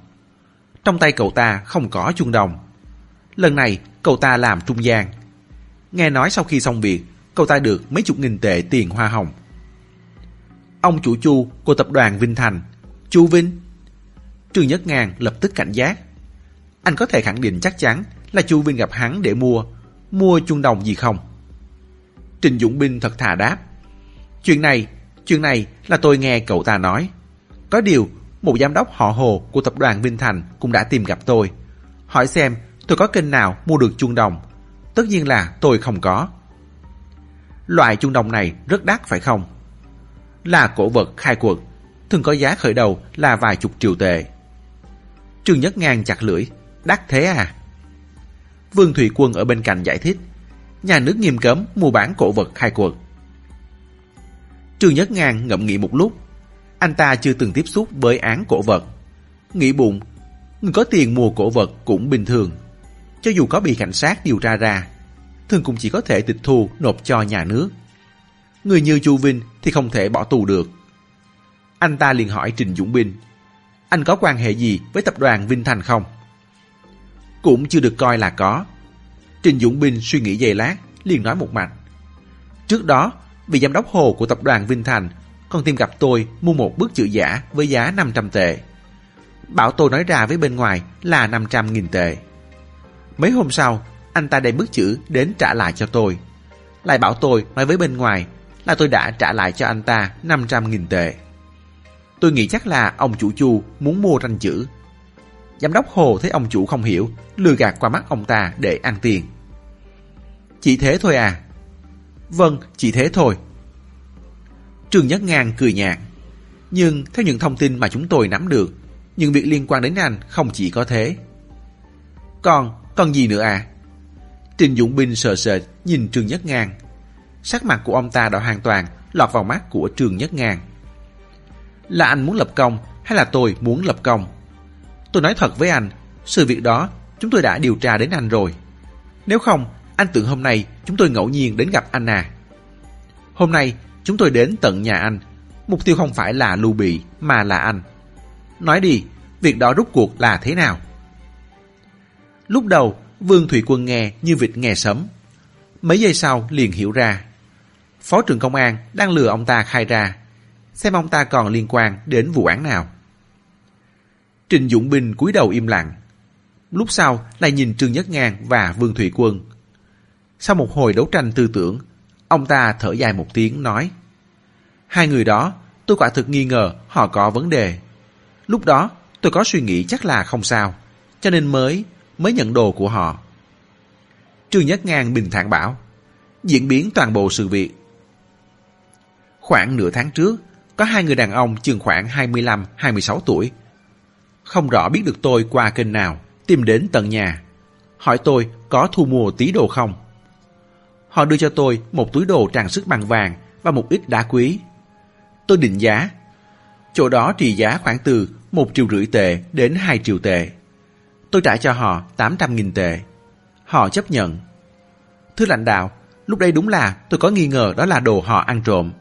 A: Trong tay cậu ta không có chuông đồng. Lần này cậu ta làm trung gian. Nghe nói sau khi xong việc, cậu ta được mấy chục nghìn tệ tiền hoa hồng. Ông chủ Chu của tập đoàn Vinh Thành, Chu Vinh. Trương Nhất Ngàn lập tức cảnh giác. Anh có thể khẳng định chắc chắn là Chu Vinh gặp hắn để mua, mua chuông đồng gì không? Trình Dũng Binh thật thà đáp. Chuyện này, chuyện này là tôi nghe cậu ta nói. Có điều, một giám đốc họ Hồ của tập đoàn Vinh Thành cũng đã tìm gặp tôi. Hỏi xem tôi có kênh nào mua được chuông đồng. Tất nhiên là tôi không có. Loại chuông đồng này rất đắt phải không? Là cổ vật khai quật, thường có giá khởi đầu là vài chục triệu tệ. Trương Nhất Ngang chặt lưỡi, đắt thế à? Vương Thủy Quân ở bên cạnh giải thích, nhà nước nghiêm cấm mua bán cổ vật khai quật. Trương Nhất Ngang ngậm nghĩ một lúc, anh ta chưa từng tiếp xúc với án cổ vật. Nghĩ bụng, người có tiền mua cổ vật cũng bình thường. Cho dù có bị cảnh sát điều tra ra, thường cũng chỉ có thể tịch thu nộp cho nhà nước. Người như Chu Vinh thì không thể bỏ tù được. Anh ta liền hỏi Trình Dũng Binh, anh có quan hệ gì với tập đoàn Vinh Thành không? Cũng chưa được coi là có. Trình Dũng Bình suy nghĩ giây lát, liền nói một mạch. Trước đó, vị giám đốc hồ của tập đoàn Vinh Thành còn tìm gặp tôi mua một bức chữ giả với giá 500 tệ. Bảo tôi nói ra với bên ngoài là 500.000 tệ. Mấy hôm sau, anh ta đem bức chữ đến trả lại cho tôi. Lại bảo tôi nói với bên ngoài là tôi đã trả lại cho anh ta 500.000 tệ. Tôi nghĩ chắc là ông chủ chu muốn mua tranh chữ. Giám đốc Hồ thấy ông chủ không hiểu, lừa gạt qua mắt ông ta để ăn tiền. Chỉ thế thôi à? Vâng, chỉ thế thôi. Trương Nhất Ngang cười nhạt. Nhưng theo những thông tin mà chúng tôi nắm được, những việc liên quan đến anh không chỉ có thế. Còn, còn gì nữa à? Trình Dũng Binh sờ sệt nhìn Trương Nhất Ngang. Sắc mặt của ông ta đã hoàn toàn lọt vào mắt của Trương Nhất Ngang. Là anh muốn lập công hay là tôi muốn lập công? Tôi nói thật với anh, sự việc đó chúng tôi đã điều tra đến anh rồi. Nếu không, anh tưởng hôm nay chúng tôi ngẫu nhiên đến gặp anh à. Hôm nay chúng tôi đến tận nhà anh. Mục tiêu không phải là Lưu Bị mà là anh. Nói đi, việc đó rút cuộc là thế nào? Lúc đầu, Vương Thủy Quân nghe như vịt nghe sấm. Mấy giây sau liền hiểu ra. Phó trưởng công an đang lừa ông ta khai ra. Xem ông ta còn liên quan đến vụ án nào. Trình Dũng Bình cúi đầu im lặng. Lúc sau lại nhìn Trương Nhất Ngang và Vương Thủy Quân. Sau một hồi đấu tranh tư tưởng, ông ta thở dài một tiếng nói Hai người đó, tôi quả thực nghi ngờ họ có vấn đề. Lúc đó, tôi có suy nghĩ chắc là không sao, cho nên mới mới nhận đồ của họ. Trương Nhất Ngang bình thản bảo, diễn biến toàn bộ sự việc. Khoảng nửa tháng trước, có hai người đàn ông chừng khoảng 25-26 tuổi. Không rõ biết được tôi qua kênh nào, tìm đến tận nhà. Hỏi tôi có thu mua tí đồ không? Họ đưa cho tôi một túi đồ trang sức bằng vàng và một ít đá quý. Tôi định giá. Chỗ đó trị giá khoảng từ một triệu rưỡi tệ đến 2 triệu tệ. Tôi trả cho họ 800.000 tệ. Họ chấp nhận. Thưa lãnh đạo, lúc đây đúng là tôi có nghi ngờ đó là đồ họ ăn trộm.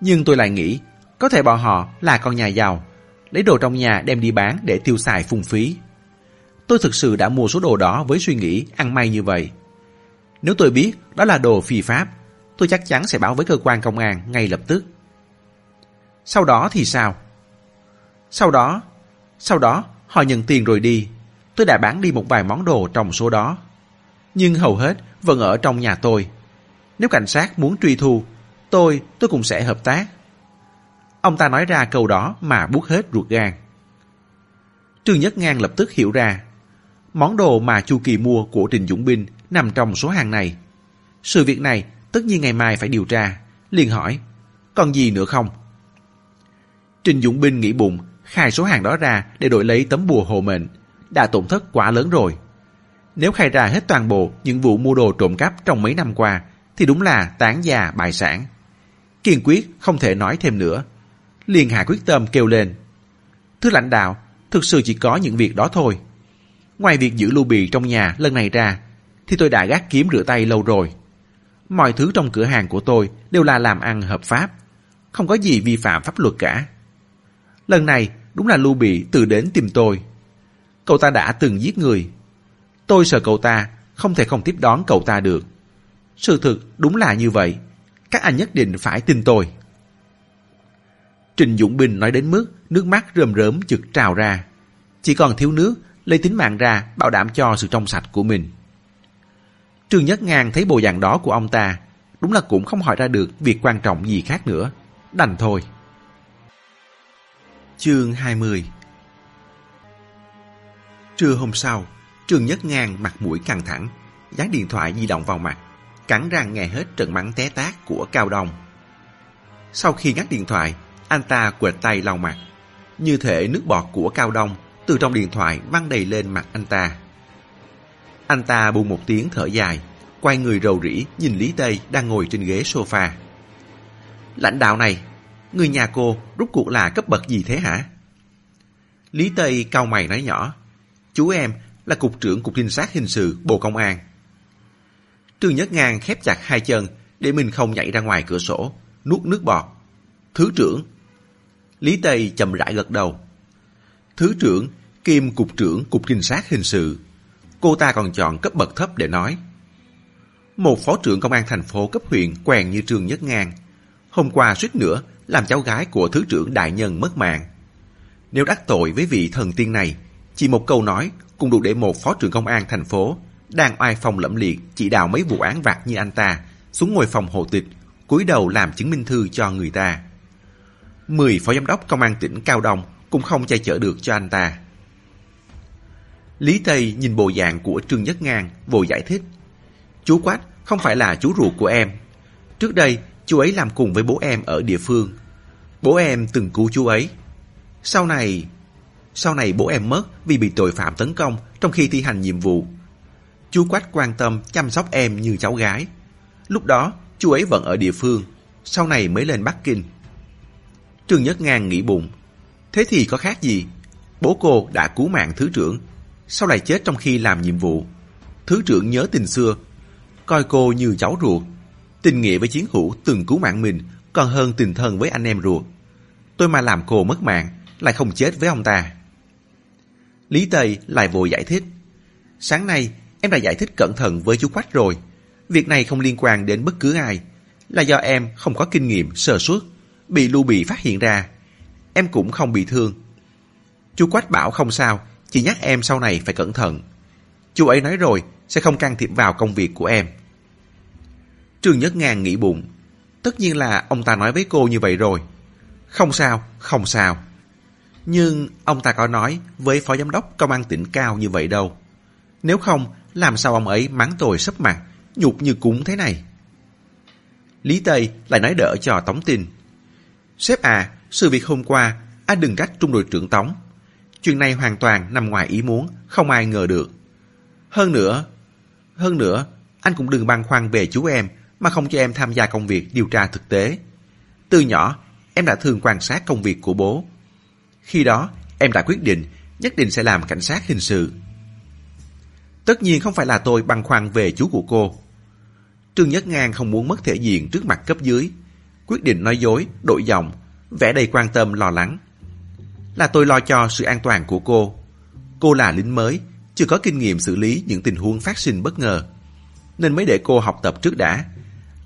A: Nhưng tôi lại nghĩ, có thể bọn họ là con nhà giàu, lấy đồ trong nhà đem đi bán để tiêu xài phung phí. Tôi thực sự đã mua số đồ đó với suy nghĩ ăn may như vậy. Nếu tôi biết đó là đồ phi pháp, tôi chắc chắn sẽ báo với cơ quan công an ngay lập tức. Sau đó thì sao? Sau đó, sau đó họ nhận tiền rồi đi. Tôi đã bán đi một vài món đồ trong số đó. Nhưng hầu hết vẫn ở trong nhà tôi. Nếu cảnh sát muốn truy thu, tôi, tôi cũng sẽ hợp tác. Ông ta nói ra câu đó mà buốt hết ruột gan. Trương Nhất Ngang lập tức hiểu ra. Món đồ mà Chu Kỳ mua của Trình Dũng Binh nằm trong số hàng này. Sự việc này tất nhiên ngày mai phải điều tra. liền hỏi, còn gì nữa không? Trình Dũng Binh nghĩ bụng, khai số hàng đó ra để đổi lấy tấm bùa hộ mệnh. Đã tổn thất quá lớn rồi. Nếu khai ra hết toàn bộ những vụ mua đồ trộm cắp trong mấy năm qua, thì đúng là tán già bài sản. Kiên quyết không thể nói thêm nữa. Liền hạ quyết tâm kêu lên. Thưa lãnh đạo, thực sự chỉ có những việc đó thôi. Ngoài việc giữ lưu bì trong nhà lần này ra, thì tôi đã gác kiếm rửa tay lâu rồi. Mọi thứ trong cửa hàng của tôi đều là làm ăn hợp pháp, không có gì vi phạm pháp luật cả. Lần này đúng là Lưu Bị tự đến tìm tôi. cậu ta đã từng giết người. Tôi sợ cậu ta, không thể không tiếp đón cậu ta được. Sự thực đúng là như vậy. Các anh nhất định phải tin tôi. Trình Dũng Bình nói đến mức nước mắt rơm rớm chực trào ra. Chỉ còn thiếu nước, lấy tính mạng ra bảo đảm cho sự trong sạch của mình. Trương Nhất Ngang thấy bộ dạng đó của ông ta, đúng là cũng không hỏi ra được việc quan trọng gì khác nữa. Đành thôi. Chương 20 Trưa hôm sau, Trương Nhất Ngang mặt mũi căng thẳng, dán điện thoại di động vào mặt, cắn răng nghe hết trận mắng té tát của Cao Đông. Sau khi ngắt điện thoại, anh ta quệt tay lau mặt. Như thể nước bọt của Cao Đông từ trong điện thoại văng đầy lên mặt anh ta. Anh ta buông một tiếng thở dài, quay người rầu rĩ nhìn Lý Tây đang ngồi trên ghế sofa. Lãnh đạo này, người nhà cô rút cuộc là cấp bậc gì thế hả? Lý Tây cau mày nói nhỏ, chú em là cục trưởng cục trinh sát hình sự Bộ Công an. Trương Nhất Ngang khép chặt hai chân để mình không nhảy ra ngoài cửa sổ, nuốt nước bọt. Thứ trưởng. Lý Tây chậm rãi gật đầu. Thứ trưởng, kim cục trưởng cục trinh sát hình sự. Cô ta còn chọn cấp bậc thấp để nói. Một phó trưởng công an thành phố cấp huyện quen như trường Nhất Ngang. Hôm qua suýt nữa làm cháu gái của thứ trưởng đại nhân mất mạng. Nếu đắc tội với vị thần tiên này, chỉ một câu nói cũng đủ để một phó trưởng công an thành phố đang oai phong lẫm liệt chỉ đạo mấy vụ án vặt như anh ta xuống ngồi phòng hộ tịch cúi đầu làm chứng minh thư cho người ta. Mười phó giám đốc công an tỉnh Cao Đông cũng không che chở được cho anh ta. Lý Tây nhìn bộ dạng của Trương Nhất Ngang, vội giải thích. Chú Quách không phải là chú ruột của em. Trước đây, chú ấy làm cùng với bố em ở địa phương. Bố em từng cứu chú ấy. Sau này... Sau này bố em mất vì bị tội phạm tấn công trong khi thi hành nhiệm vụ. Chú Quách quan tâm chăm sóc em như cháu gái. Lúc đó, chú ấy vẫn ở địa phương, sau này mới lên Bắc Kinh. Trương Nhất Ngang nghĩ bụng, thế thì có khác gì? Bố cô đã cứu mạng thứ trưởng, sau lại chết trong khi làm nhiệm vụ. Thứ trưởng nhớ tình xưa, coi cô như cháu ruột. Tình nghĩa với chiến hữu từng cứu mạng mình còn hơn tình thân với anh em ruột. Tôi mà làm cô mất mạng, lại không chết với ông ta. Lý Tây lại vội giải thích. Sáng nay, em đã giải thích cẩn thận với chú Quách rồi. Việc này không liên quan đến bất cứ ai. Là do em không có kinh nghiệm sơ suất, bị lưu bị phát hiện ra. Em cũng không bị thương. Chú Quách bảo không sao, chỉ nhắc em sau này phải cẩn thận. Chú ấy nói rồi, sẽ không can thiệp vào công việc của em. Trương Nhất Ngang nghĩ bụng. Tất nhiên là ông ta nói với cô như vậy rồi. Không sao, không sao. Nhưng ông ta có nói với phó giám đốc công an tỉnh cao như vậy đâu. Nếu không, làm sao ông ấy mắng tôi sấp mặt, nhục như cúng thế này? Lý Tây lại nói đỡ cho Tống Tin. Sếp à, sự việc hôm qua, anh đừng trách trung đội trưởng Tống. Chuyện này hoàn toàn nằm ngoài ý muốn, không ai ngờ được. Hơn nữa, hơn nữa, anh cũng đừng băn khoăn về chú em mà không cho em tham gia công việc điều tra thực tế. Từ nhỏ, em đã thường quan sát công việc của bố. Khi đó, em đã quyết định nhất định sẽ làm cảnh sát hình sự. Tất nhiên không phải là tôi băn khoăn về chú của cô. Trương Nhất Ngang không muốn mất thể diện trước mặt cấp dưới. Quyết định nói dối, đổi giọng, vẻ đầy quan tâm lo lắng. Là tôi lo cho sự an toàn của cô. Cô là lính mới, chưa có kinh nghiệm xử lý những tình huống phát sinh bất ngờ. Nên mới để cô học tập trước đã.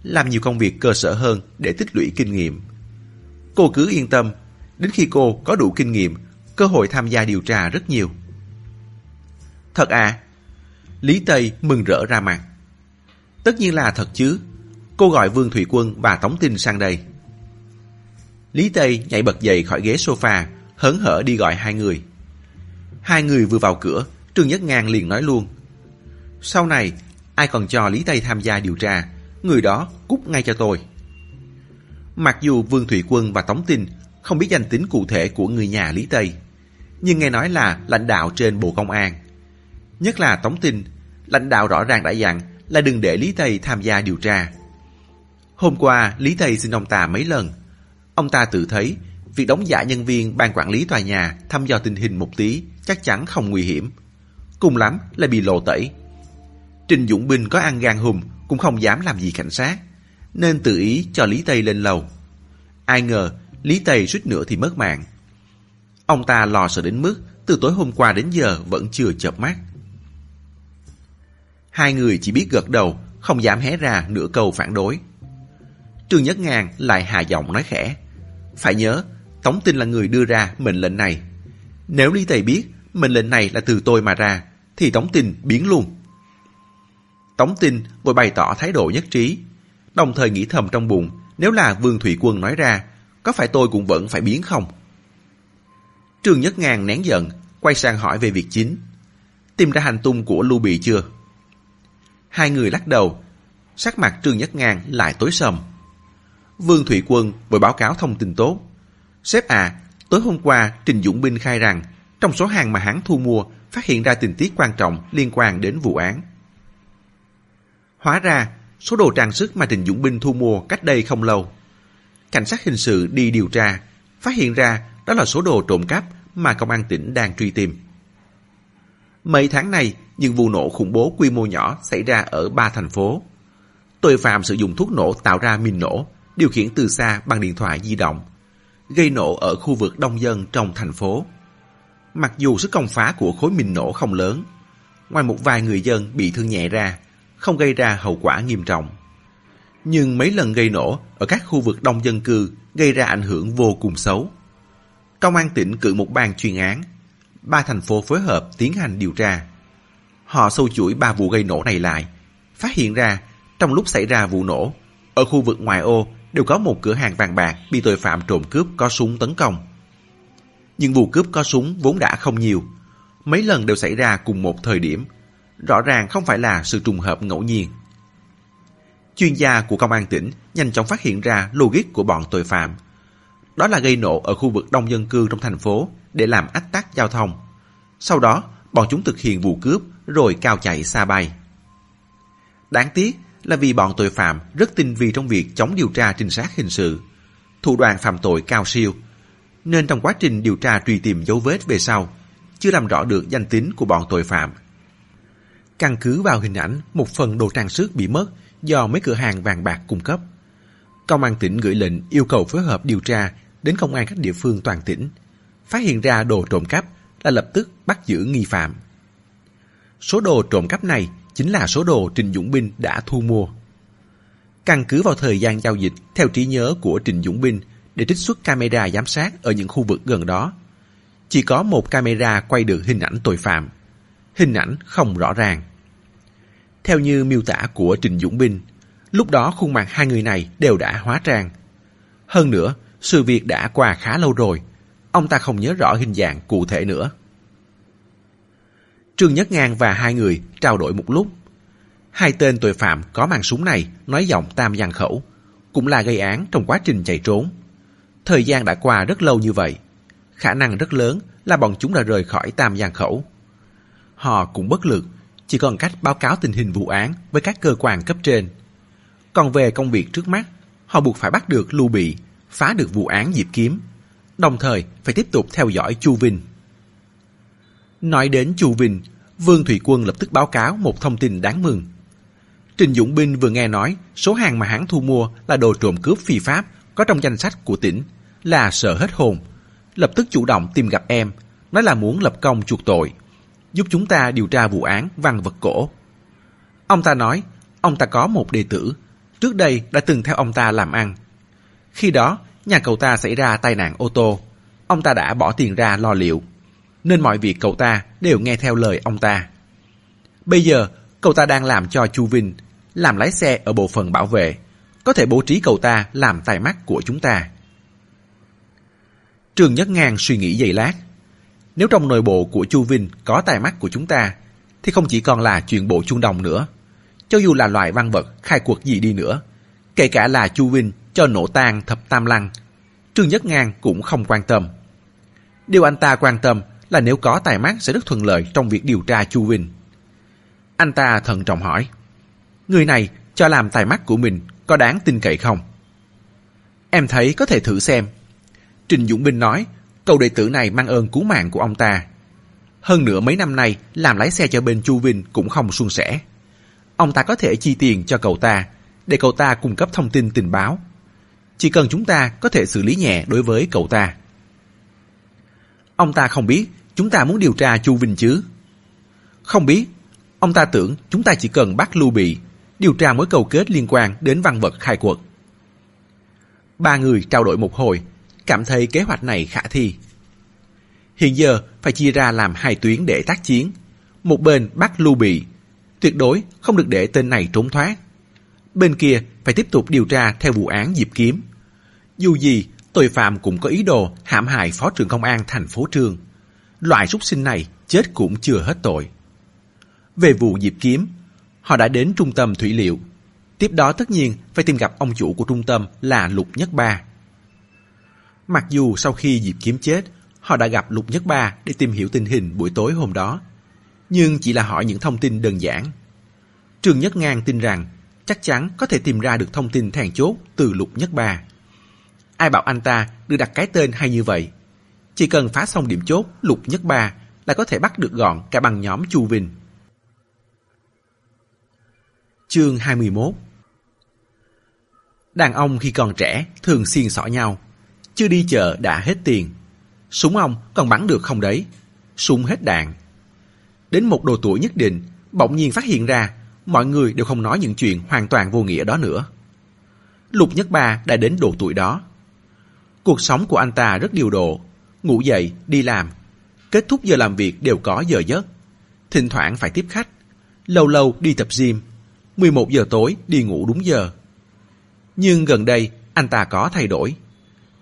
A: Làm nhiều công việc cơ sở hơn để tích lũy kinh nghiệm. Cô cứ yên tâm, đến khi cô có đủ kinh nghiệm, cơ hội tham gia điều tra rất nhiều. Thật à? Lý Tây mừng rỡ ra mặt. Tất nhiên là thật chứ. Cô gọi Vương Thủy Quân và Tống Tinh sang đây. Lý Tây nhảy bật dậy khỏi ghế sofa, hớn hở đi gọi hai người. Hai người vừa vào cửa, Trương Nhất Ngang liền nói luôn. Sau này, ai còn cho Lý Tây tham gia điều tra, người đó cút ngay cho tôi. Mặc dù Vương Thủy Quân và Tống Tinh không biết danh tính cụ thể của người nhà Lý Tây, nhưng nghe nói là lãnh đạo trên Bộ Công an. Nhất là Tống Tinh, lãnh đạo rõ ràng đã dặn là đừng để Lý Tây tham gia điều tra. Hôm qua, Lý Thầy xin ông ta mấy lần. Ông ta tự thấy việc đóng giả nhân viên ban quản lý tòa nhà thăm dò tình hình một tí chắc chắn không nguy hiểm. Cùng lắm là bị lộ tẩy. Trình Dũng Binh có ăn gan hùm cũng không dám làm gì cảnh sát, nên tự ý cho Lý Tây lên lầu. Ai ngờ Lý Tây suýt nữa thì mất mạng. Ông ta lo sợ đến mức từ tối hôm qua đến giờ vẫn chưa chợp mắt. Hai người chỉ biết gật đầu, không dám hé ra nửa câu phản đối. Trương Nhất Ngàn lại hạ giọng nói khẽ. Phải nhớ, Tống Tinh là người đưa ra mệnh lệnh này. Nếu Lý Tây biết mệnh lệnh này là từ tôi mà ra, thì Tống Tinh biến luôn. Tống Tinh vội bày tỏ thái độ nhất trí, đồng thời nghĩ thầm trong bụng, nếu là Vương Thủy Quân nói ra, có phải tôi cũng vẫn phải biến không? Trương Nhất Ngàn nén giận, quay sang hỏi về việc chính. Tìm ra hành tung của Lưu Bị chưa? Hai người lắc đầu, sắc mặt Trương Nhất Ngàn lại tối sầm. Vương thụy Quân vừa báo cáo thông tin tốt. Sếp à, tối hôm qua Trình Dũng Binh khai rằng trong số hàng mà hắn thu mua phát hiện ra tình tiết quan trọng liên quan đến vụ án. Hóa ra, số đồ trang sức mà Trình Dũng Binh thu mua cách đây không lâu. Cảnh sát hình sự đi điều tra, phát hiện ra đó là số đồ trộm cắp mà công an tỉnh đang truy tìm. Mấy tháng này, những vụ nổ khủng bố quy mô nhỏ xảy ra ở ba thành phố. Tội phạm sử dụng thuốc nổ tạo ra mìn nổ, điều khiển từ xa bằng điện thoại di động, gây nổ ở khu vực đông dân trong thành phố. Mặc dù sức công phá của khối mìn nổ không lớn, ngoài một vài người dân bị thương nhẹ ra, không gây ra hậu quả nghiêm trọng. Nhưng mấy lần gây nổ ở các khu vực đông dân cư gây ra ảnh hưởng vô cùng xấu. Công an tỉnh cử một ban chuyên án, ba thành phố phối hợp tiến hành điều tra. Họ sâu chuỗi ba vụ gây nổ này lại, phát hiện ra trong lúc xảy ra vụ nổ, ở khu vực ngoài ô đều có một cửa hàng vàng bạc bị tội phạm trộm cướp có súng tấn công. Nhưng vụ cướp có súng vốn đã không nhiều, mấy lần đều xảy ra cùng một thời điểm, rõ ràng không phải là sự trùng hợp ngẫu nhiên. Chuyên gia của công an tỉnh nhanh chóng phát hiện ra logic của bọn tội phạm. Đó là gây nổ ở khu vực đông dân cư trong thành phố để làm ách tắc giao thông. Sau đó, bọn chúng thực hiện vụ cướp rồi cao chạy xa bay. Đáng tiếc là vì bọn tội phạm rất tinh vi trong việc chống điều tra trinh sát hình sự, thủ đoạn phạm tội cao siêu, nên trong quá trình điều tra truy tìm dấu vết về sau, chưa làm rõ được danh tính của bọn tội phạm. Căn cứ vào hình ảnh một phần đồ trang sức bị mất do mấy cửa hàng vàng bạc cung cấp. Công an tỉnh gửi lệnh yêu cầu phối hợp điều tra đến công an các địa phương toàn tỉnh. Phát hiện ra đồ trộm cắp là lập tức bắt giữ nghi phạm. Số đồ trộm cắp này chính là số đồ Trình Dũng Binh đã thu mua. Căn cứ vào thời gian giao dịch theo trí nhớ của Trình Dũng Binh để trích xuất camera giám sát ở những khu vực gần đó. Chỉ có một camera quay được hình ảnh tội phạm. Hình ảnh không rõ ràng. Theo như miêu tả của Trình Dũng Binh, lúc đó khuôn mặt hai người này đều đã hóa trang. Hơn nữa, sự việc đã qua khá lâu rồi. Ông ta không nhớ rõ hình dạng cụ thể nữa. Trương Nhất Ngang và hai người trao đổi một lúc. Hai tên tội phạm có mang súng này nói giọng tam giang khẩu, cũng là gây án trong quá trình chạy trốn. Thời gian đã qua rất lâu như vậy, khả năng rất lớn là bọn chúng đã rời khỏi tam giang khẩu. Họ cũng bất lực, chỉ còn cách báo cáo tình hình vụ án với các cơ quan cấp trên. Còn về công việc trước mắt, họ buộc phải bắt được Lưu Bị, phá được vụ án Diệp Kiếm, đồng thời phải tiếp tục theo dõi Chu Vinh. Nói đến Chu Vinh, Vương Thủy Quân lập tức báo cáo một thông tin đáng mừng. Trình Dũng Binh vừa nghe nói số hàng mà hắn thu mua là đồ trộm cướp phi pháp có trong danh sách của tỉnh, là sợ hết hồn. Lập tức chủ động tìm gặp em, nói là muốn lập công chuộc tội, giúp chúng ta điều tra vụ án văn vật cổ. Ông ta nói, ông ta có một đệ tử, trước đây đã từng theo ông ta làm ăn. Khi đó, nhà cậu ta xảy ra tai nạn ô tô, ông ta đã bỏ tiền ra lo liệu nên mọi việc cậu ta đều nghe theo lời ông ta. Bây giờ, cậu ta đang làm cho Chu Vinh, làm lái xe ở bộ phận bảo vệ, có thể bố trí cậu ta làm tài mắt của chúng ta. Trường Nhất Ngang suy nghĩ giây lát. Nếu trong nội bộ của Chu Vinh có tài mắt của chúng ta, thì không chỉ còn là chuyện bộ chuông đồng nữa. Cho dù là loại văn vật khai cuộc gì đi nữa, kể cả là Chu Vinh cho nổ tan thập tam lăng, Trương Nhất Ngang cũng không quan tâm. Điều anh ta quan tâm là nếu có tài mắt sẽ rất thuận lợi trong việc điều tra Chu Vinh. Anh ta thận trọng hỏi, người này cho làm tài mắt của mình có đáng tin cậy không? Em thấy có thể thử xem. Trình Dũng Binh nói, cậu đệ tử này mang ơn cứu mạng của ông ta. Hơn nữa mấy năm nay làm lái xe cho bên Chu Vinh cũng không suôn sẻ. Ông ta có thể chi tiền cho cậu ta để cậu ta cung cấp thông tin tình báo. Chỉ cần chúng ta có thể xử lý nhẹ đối với cậu ta. Ông ta không biết chúng ta muốn điều tra Chu Vinh chứ? Không biết. Ông ta tưởng chúng ta chỉ cần bắt Lưu Bị, điều tra mối cầu kết liên quan đến văn vật khai quật. Ba người trao đổi một hồi, cảm thấy kế hoạch này khả thi. Hiện giờ phải chia ra làm hai tuyến để tác chiến. Một bên bắt Lưu Bị, tuyệt đối không được để tên này trốn thoát. Bên kia phải tiếp tục điều tra theo vụ án Diệp Kiếm. Dù gì, tội phạm cũng có ý đồ hãm hại phó trưởng công an thành phố trường Loại súc sinh này chết cũng chưa hết tội. Về vụ Diệp Kiếm, họ đã đến trung tâm thủy liệu. Tiếp đó tất nhiên phải tìm gặp ông chủ của trung tâm là Lục Nhất Ba. Mặc dù sau khi Diệp Kiếm chết, họ đã gặp Lục Nhất Ba để tìm hiểu tình hình buổi tối hôm đó. Nhưng chỉ là hỏi những thông tin đơn giản. Trường Nhất Ngang tin rằng chắc chắn có thể tìm ra được thông tin thèn chốt từ Lục Nhất Ba. Ai bảo anh ta được đặt cái tên hay như vậy? Chỉ cần phá xong điểm chốt Lục Nhất Ba là có thể bắt được gọn cả bằng nhóm Chu Vinh. Chương 21 Đàn ông khi còn trẻ thường xiên xỏ nhau. Chưa đi chợ đã hết tiền. Súng ông còn bắn được không đấy? Súng hết đạn. Đến một độ tuổi nhất định, bỗng nhiên phát hiện ra mọi người đều không nói những chuyện hoàn toàn vô nghĩa đó nữa. Lục Nhất Ba đã đến độ tuổi đó. Cuộc sống của anh ta rất điều độ, ngủ dậy, đi làm. Kết thúc giờ làm việc đều có giờ giấc. Thỉnh thoảng phải tiếp khách, lâu lâu đi tập gym, 11 giờ tối đi ngủ đúng giờ. Nhưng gần đây anh ta có thay đổi.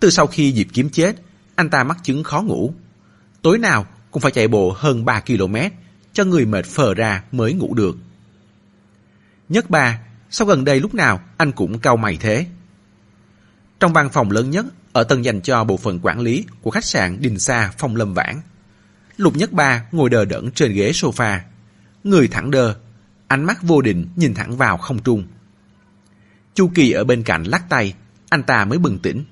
A: Từ sau khi Diệp Kiếm chết, anh ta mắc chứng khó ngủ. Tối nào cũng phải chạy bộ hơn 3 km cho người mệt phờ ra mới ngủ được. Nhất ba, sau gần đây lúc nào anh cũng cau mày thế? Trong văn phòng lớn nhất ở tầng dành cho bộ phận quản lý của khách sạn Đình Sa Phong Lâm Vãn. Lục Nhất Ba ngồi đờ đẫn trên ghế sofa, người thẳng đơ, ánh mắt vô định nhìn thẳng vào không trung. Chu Kỳ ở bên cạnh lắc tay, anh ta mới bừng tỉnh.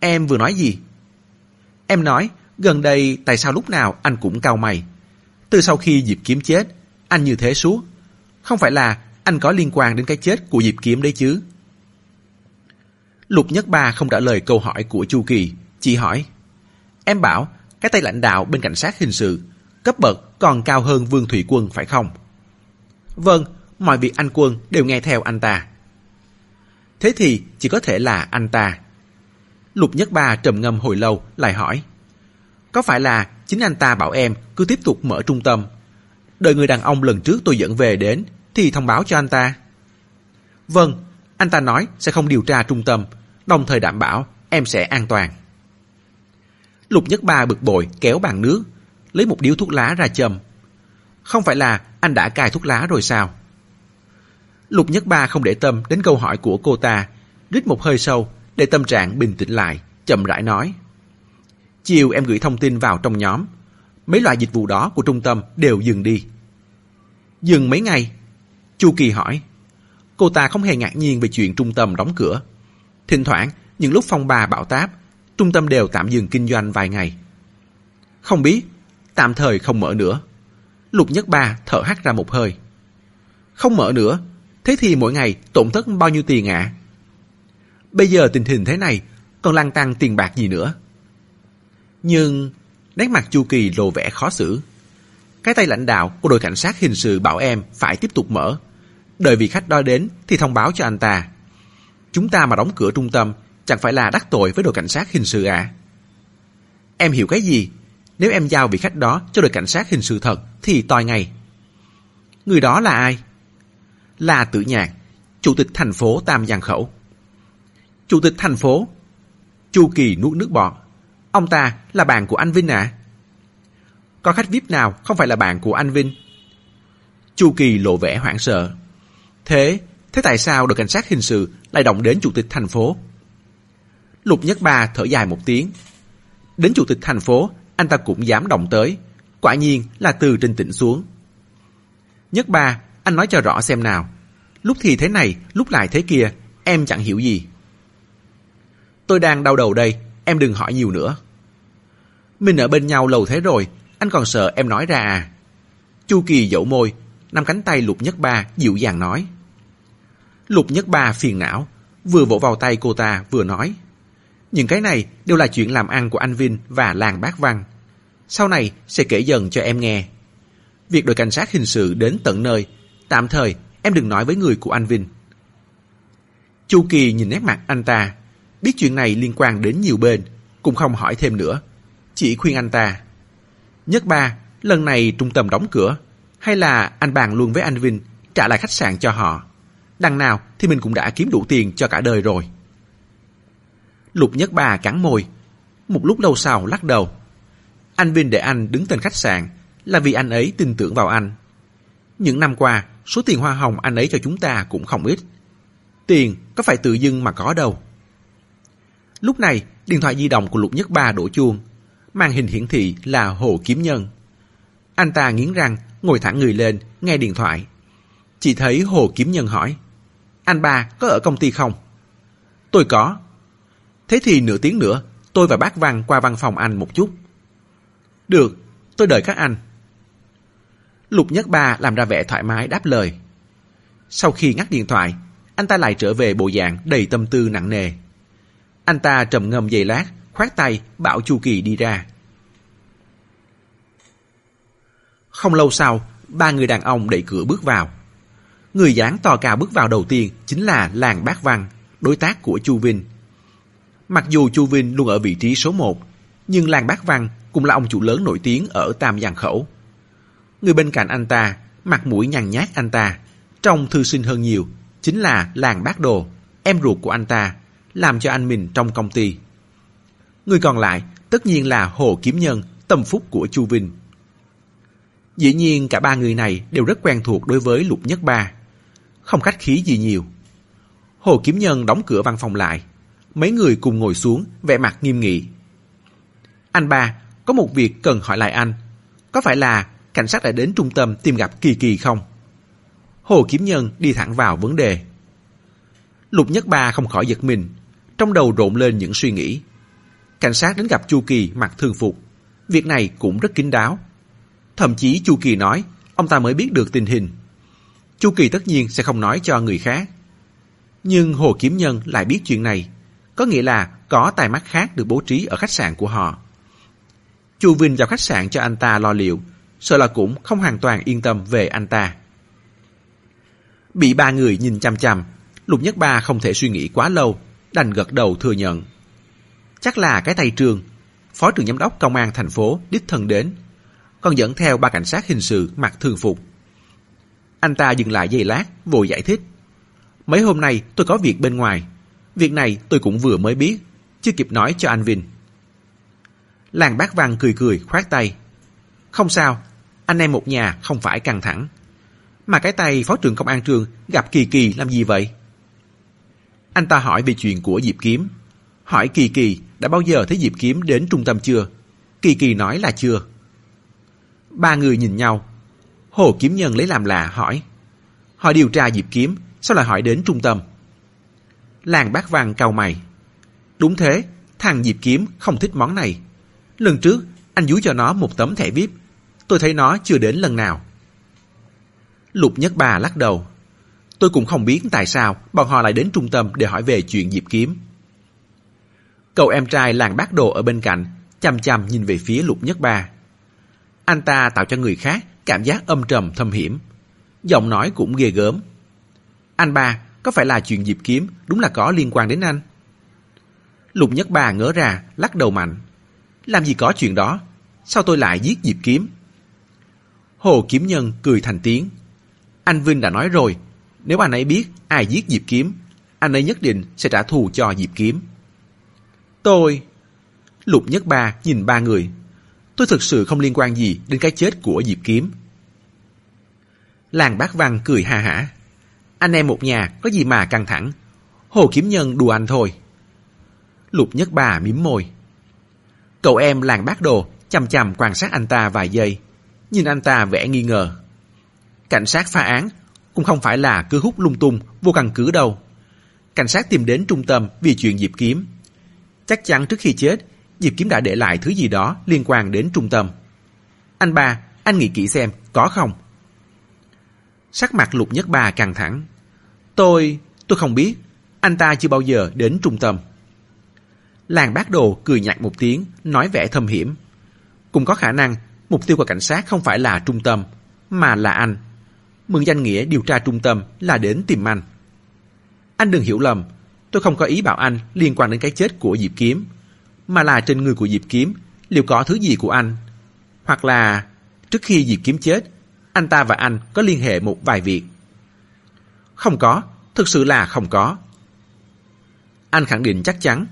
A: Em vừa nói gì? Em nói, gần đây tại sao lúc nào anh cũng cao mày? Từ sau khi Diệp Kiếm chết, anh như thế suốt. Không phải là anh có liên quan đến cái chết của Diệp Kiếm đấy chứ? Lục Nhất Ba không trả lời câu hỏi của Chu Kỳ, chỉ hỏi. Em bảo, cái tay lãnh đạo bên cảnh sát hình sự, cấp bậc còn cao hơn Vương Thủy Quân phải không? Vâng, mọi việc anh Quân đều nghe theo anh ta. Thế thì chỉ có thể là anh ta. Lục Nhất Ba trầm ngâm hồi lâu lại hỏi. Có phải là chính anh ta bảo em cứ tiếp tục mở trung tâm? Đợi người đàn ông lần trước tôi dẫn về đến thì thông báo cho anh ta. Vâng, anh ta nói sẽ không điều tra trung tâm, đồng thời đảm bảo em sẽ an toàn. Lục Nhất Ba bực bội kéo bàn nước, lấy một điếu thuốc lá ra châm. Không phải là anh đã cài thuốc lá rồi sao? Lục Nhất Ba không để tâm đến câu hỏi của cô ta, rít một hơi sâu để tâm trạng bình tĩnh lại, chậm rãi nói. Chiều em gửi thông tin vào trong nhóm. Mấy loại dịch vụ đó của trung tâm đều dừng đi. Dừng mấy ngày? Chu Kỳ hỏi. Cô ta không hề ngạc nhiên về chuyện trung tâm đóng cửa. Thỉnh thoảng, những lúc phong ba bão táp, trung tâm đều tạm dừng kinh doanh vài ngày. Không biết, tạm thời không mở nữa. Lục Nhất Ba thở hắt ra một hơi. Không mở nữa, thế thì mỗi ngày tổn thất bao nhiêu tiền ạ? Bây giờ tình hình thế này, còn lăng tăng tiền bạc gì nữa? Nhưng nét mặt Chu Kỳ lộ vẻ khó xử. Cái tay lãnh đạo của đội cảnh sát hình sự bảo em phải tiếp tục mở. Đợi vị khách đó đến thì thông báo cho anh ta. Chúng ta mà đóng cửa trung tâm chẳng phải là đắc tội với đội cảnh sát hình sự à? Em hiểu cái gì? Nếu em giao vị khách đó cho đội cảnh sát hình sự thật thì toi ngay. Người đó là ai? Là Tử Nhạc, chủ tịch thành phố Tam Giang Khẩu. Chủ tịch thành phố? Chu Kỳ nuốt nước bọt. Ông ta là bạn của anh Vinh à? Có khách VIP nào không phải là bạn của anh Vinh? Chu Kỳ lộ vẻ hoảng sợ. Thế, thế tại sao đội cảnh sát hình sự lại động đến chủ tịch thành phố? Lục Nhất Ba thở dài một tiếng. Đến chủ tịch thành phố, anh ta cũng dám động tới. Quả nhiên là từ trên tỉnh xuống. Nhất Ba, anh nói cho rõ xem nào. Lúc thì thế này, lúc lại thế kia, em chẳng hiểu gì. Tôi đang đau đầu đây, em đừng hỏi nhiều nữa. Mình ở bên nhau lâu thế rồi, anh còn sợ em nói ra à? Chu Kỳ dẫu môi, nắm cánh tay Lục Nhất Ba dịu dàng nói. Lục Nhất Ba phiền não, vừa vỗ vào tay cô ta vừa nói. Những cái này đều là chuyện làm ăn của anh Vinh và làng Bác Văn. Sau này sẽ kể dần cho em nghe. Việc đội cảnh sát hình sự đến tận nơi, tạm thời em đừng nói với người của anh Vinh. Chu Kỳ nhìn nét mặt anh ta, biết chuyện này liên quan đến nhiều bên, cũng không hỏi thêm nữa. Chỉ khuyên anh ta. Nhất ba, lần này trung tâm đóng cửa, hay là anh bàn luôn với anh Vinh trả lại khách sạn cho họ. Đằng nào thì mình cũng đã kiếm đủ tiền cho cả đời rồi. Lục Nhất bà cắn môi. Một lúc lâu sau lắc đầu. Anh Vinh để anh đứng tên khách sạn là vì anh ấy tin tưởng vào anh. Những năm qua, số tiền hoa hồng anh ấy cho chúng ta cũng không ít. Tiền có phải tự dưng mà có đâu. Lúc này, điện thoại di động của Lục Nhất Ba đổ chuông. Màn hình hiển thị là Hồ Kiếm Nhân. Anh ta nghiến răng, ngồi thẳng người lên, nghe điện thoại. Chỉ thấy Hồ Kiếm Nhân hỏi. Anh ba có ở công ty không? Tôi có. Thế thì nửa tiếng nữa, tôi và bác Văn qua văn phòng anh một chút. Được, tôi đợi các anh. Lục Nhất Ba làm ra vẻ thoải mái đáp lời. Sau khi ngắt điện thoại, anh ta lại trở về bộ dạng đầy tâm tư nặng nề. Anh ta trầm ngâm giây lát, khoát tay bảo Chu Kỳ đi ra. Không lâu sau, ba người đàn ông đẩy cửa bước vào. Người dáng to cao bước vào đầu tiên chính là Làng Bác Văn, đối tác của Chu Vinh. Mặc dù Chu Vinh luôn ở vị trí số 1, nhưng Làng Bác Văn cũng là ông chủ lớn nổi tiếng ở Tam Giang Khẩu. Người bên cạnh anh ta, mặt mũi nhằn nhát anh ta, trông thư sinh hơn nhiều, chính là Làng Bác Đồ, em ruột của anh ta, làm cho anh mình trong công ty. Người còn lại tất nhiên là Hồ Kiếm Nhân, tâm phúc của Chu Vinh. Dĩ nhiên cả ba người này đều rất quen thuộc đối với Lục Nhất Ba. Không khách khí gì nhiều. Hồ Kiếm Nhân đóng cửa văn phòng lại. Mấy người cùng ngồi xuống, vẻ mặt nghiêm nghị. Anh ba, có một việc cần hỏi lại anh. Có phải là cảnh sát đã đến trung tâm tìm gặp Kỳ Kỳ không? Hồ Kiếm Nhân đi thẳng vào vấn đề. Lục Nhất Ba không khỏi giật mình, trong đầu rộn lên những suy nghĩ. Cảnh sát đến gặp Chu Kỳ mặc thường phục. Việc này cũng rất kín đáo. Thậm chí Chu Kỳ nói, ông ta mới biết được tình hình. Chu Kỳ tất nhiên sẽ không nói cho người khác. Nhưng Hồ Kiếm Nhân lại biết chuyện này, có nghĩa là có tài mắt khác được bố trí ở khách sạn của họ. Chu Vinh vào khách sạn cho anh ta lo liệu, sợ là cũng không hoàn toàn yên tâm về anh ta. Bị ba người nhìn chăm chăm, Lục Nhất Ba không thể suy nghĩ quá lâu, đành gật đầu thừa nhận. Chắc là cái tay trường, phó trưởng giám đốc công an thành phố đích thân đến, còn dẫn theo ba cảnh sát hình sự mặc thường phục. Anh ta dừng lại giây lát, vội giải thích. Mấy hôm nay tôi có việc bên ngoài. Việc này tôi cũng vừa mới biết, chưa kịp nói cho anh Vinh. Làng bác văn cười cười khoát tay. Không sao, anh em một nhà không phải căng thẳng. Mà cái tay phó trưởng công an trường gặp Kỳ Kỳ làm gì vậy? Anh ta hỏi về chuyện của Diệp Kiếm. Hỏi Kỳ Kỳ đã bao giờ thấy Diệp Kiếm đến trung tâm chưa? Kỳ Kỳ nói là chưa. Ba người nhìn nhau. Hồ Kiếm Nhân lấy làm lạ hỏi. Họ điều tra Diệp Kiếm, sao lại hỏi đến trung tâm? Làng bác văn cau mày. Đúng thế, thằng Diệp Kiếm không thích món này. Lần trước, anh dúi cho nó một tấm thẻ VIP. Tôi thấy nó chưa đến lần nào. Lục Nhất Bà lắc đầu. Tôi cũng không biết tại sao bọn họ lại đến trung tâm để hỏi về chuyện Diệp Kiếm. Cậu em trai làng bác đồ ở bên cạnh, chăm chăm nhìn về phía Lục Nhất bà. Anh ta tạo cho người khác cảm giác âm trầm thâm hiểm. Giọng nói cũng ghê gớm. Anh ba, có phải là chuyện Diệp Kiếm đúng là có liên quan đến anh? Lục Nhất Ba ngỡ ra, lắc đầu mạnh. Làm gì có chuyện đó? Sao tôi lại giết Diệp Kiếm? Hồ Kiếm Nhân cười thành tiếng. Anh Vinh đã nói rồi, nếu anh ấy biết ai giết Diệp Kiếm, anh ấy nhất định sẽ trả thù cho Diệp Kiếm. Tôi... Lục Nhất Ba nhìn ba người. Tôi thực sự không liên quan gì đến cái chết của Diệp Kiếm. Làng bác Văn cười ha hả. Anh em một nhà có gì mà căng thẳng. Hồ Kiếm Nhân đùa anh thôi. Lục Nhất bà mím môi. Cậu em làng bác đồ chằm chằm quan sát anh ta vài giây. Nhìn anh ta vẻ nghi ngờ. Cảnh sát phá án cũng không phải là cứ hút lung tung, vô căn cứ đâu. Cảnh sát tìm đến trung tâm vì chuyện Diệp Kiếm. Chắc chắn trước khi chết, Diệp Kiếm đã để lại thứ gì đó liên quan đến trung tâm. Anh ba, anh nghĩ kỹ xem, có không? Sắc mặt lục nhất ba căng thẳng. Tôi, tôi không biết. Anh ta chưa bao giờ đến trung tâm. Làng bác đồ cười nhạt một tiếng, nói vẻ thâm hiểm. Cũng có khả năng mục tiêu của cảnh sát không phải là trung tâm, mà là anh. Mượn danh nghĩa điều tra trung tâm là đến tìm anh. Anh đừng hiểu lầm, tôi không có ý bảo anh liên quan đến cái chết của Diệp Kiếm, mà là trên người của Diệp Kiếm liệu có thứ gì của anh. Hoặc là trước khi Diệp Kiếm chết, anh ta và anh có liên hệ một vài việc. Không có, thực sự là không có. Anh khẳng định chắc chắn.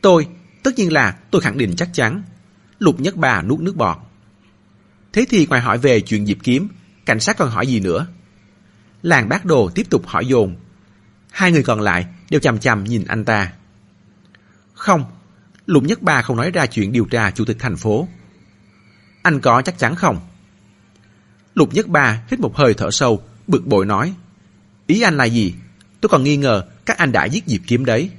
A: Tôi, tất nhiên là tôi khẳng định chắc chắn. Lục nhất bà nuốt nước bọt. Thế thì ngoài hỏi về chuyện Diệp Kiếm, cảnh sát còn hỏi gì nữa? Làng bác đồ tiếp tục hỏi dồn. Hai người còn lại đều chằm chằm nhìn anh ta. Không, Lục Nhất Ba không nói ra chuyện điều tra chủ tịch thành phố. Anh có chắc chắn không? Lục Nhất Ba hít một hơi thở sâu, bực bội nói. Ý anh là gì? Tôi còn nghi ngờ các anh đã giết Diệp Kiếm đấy.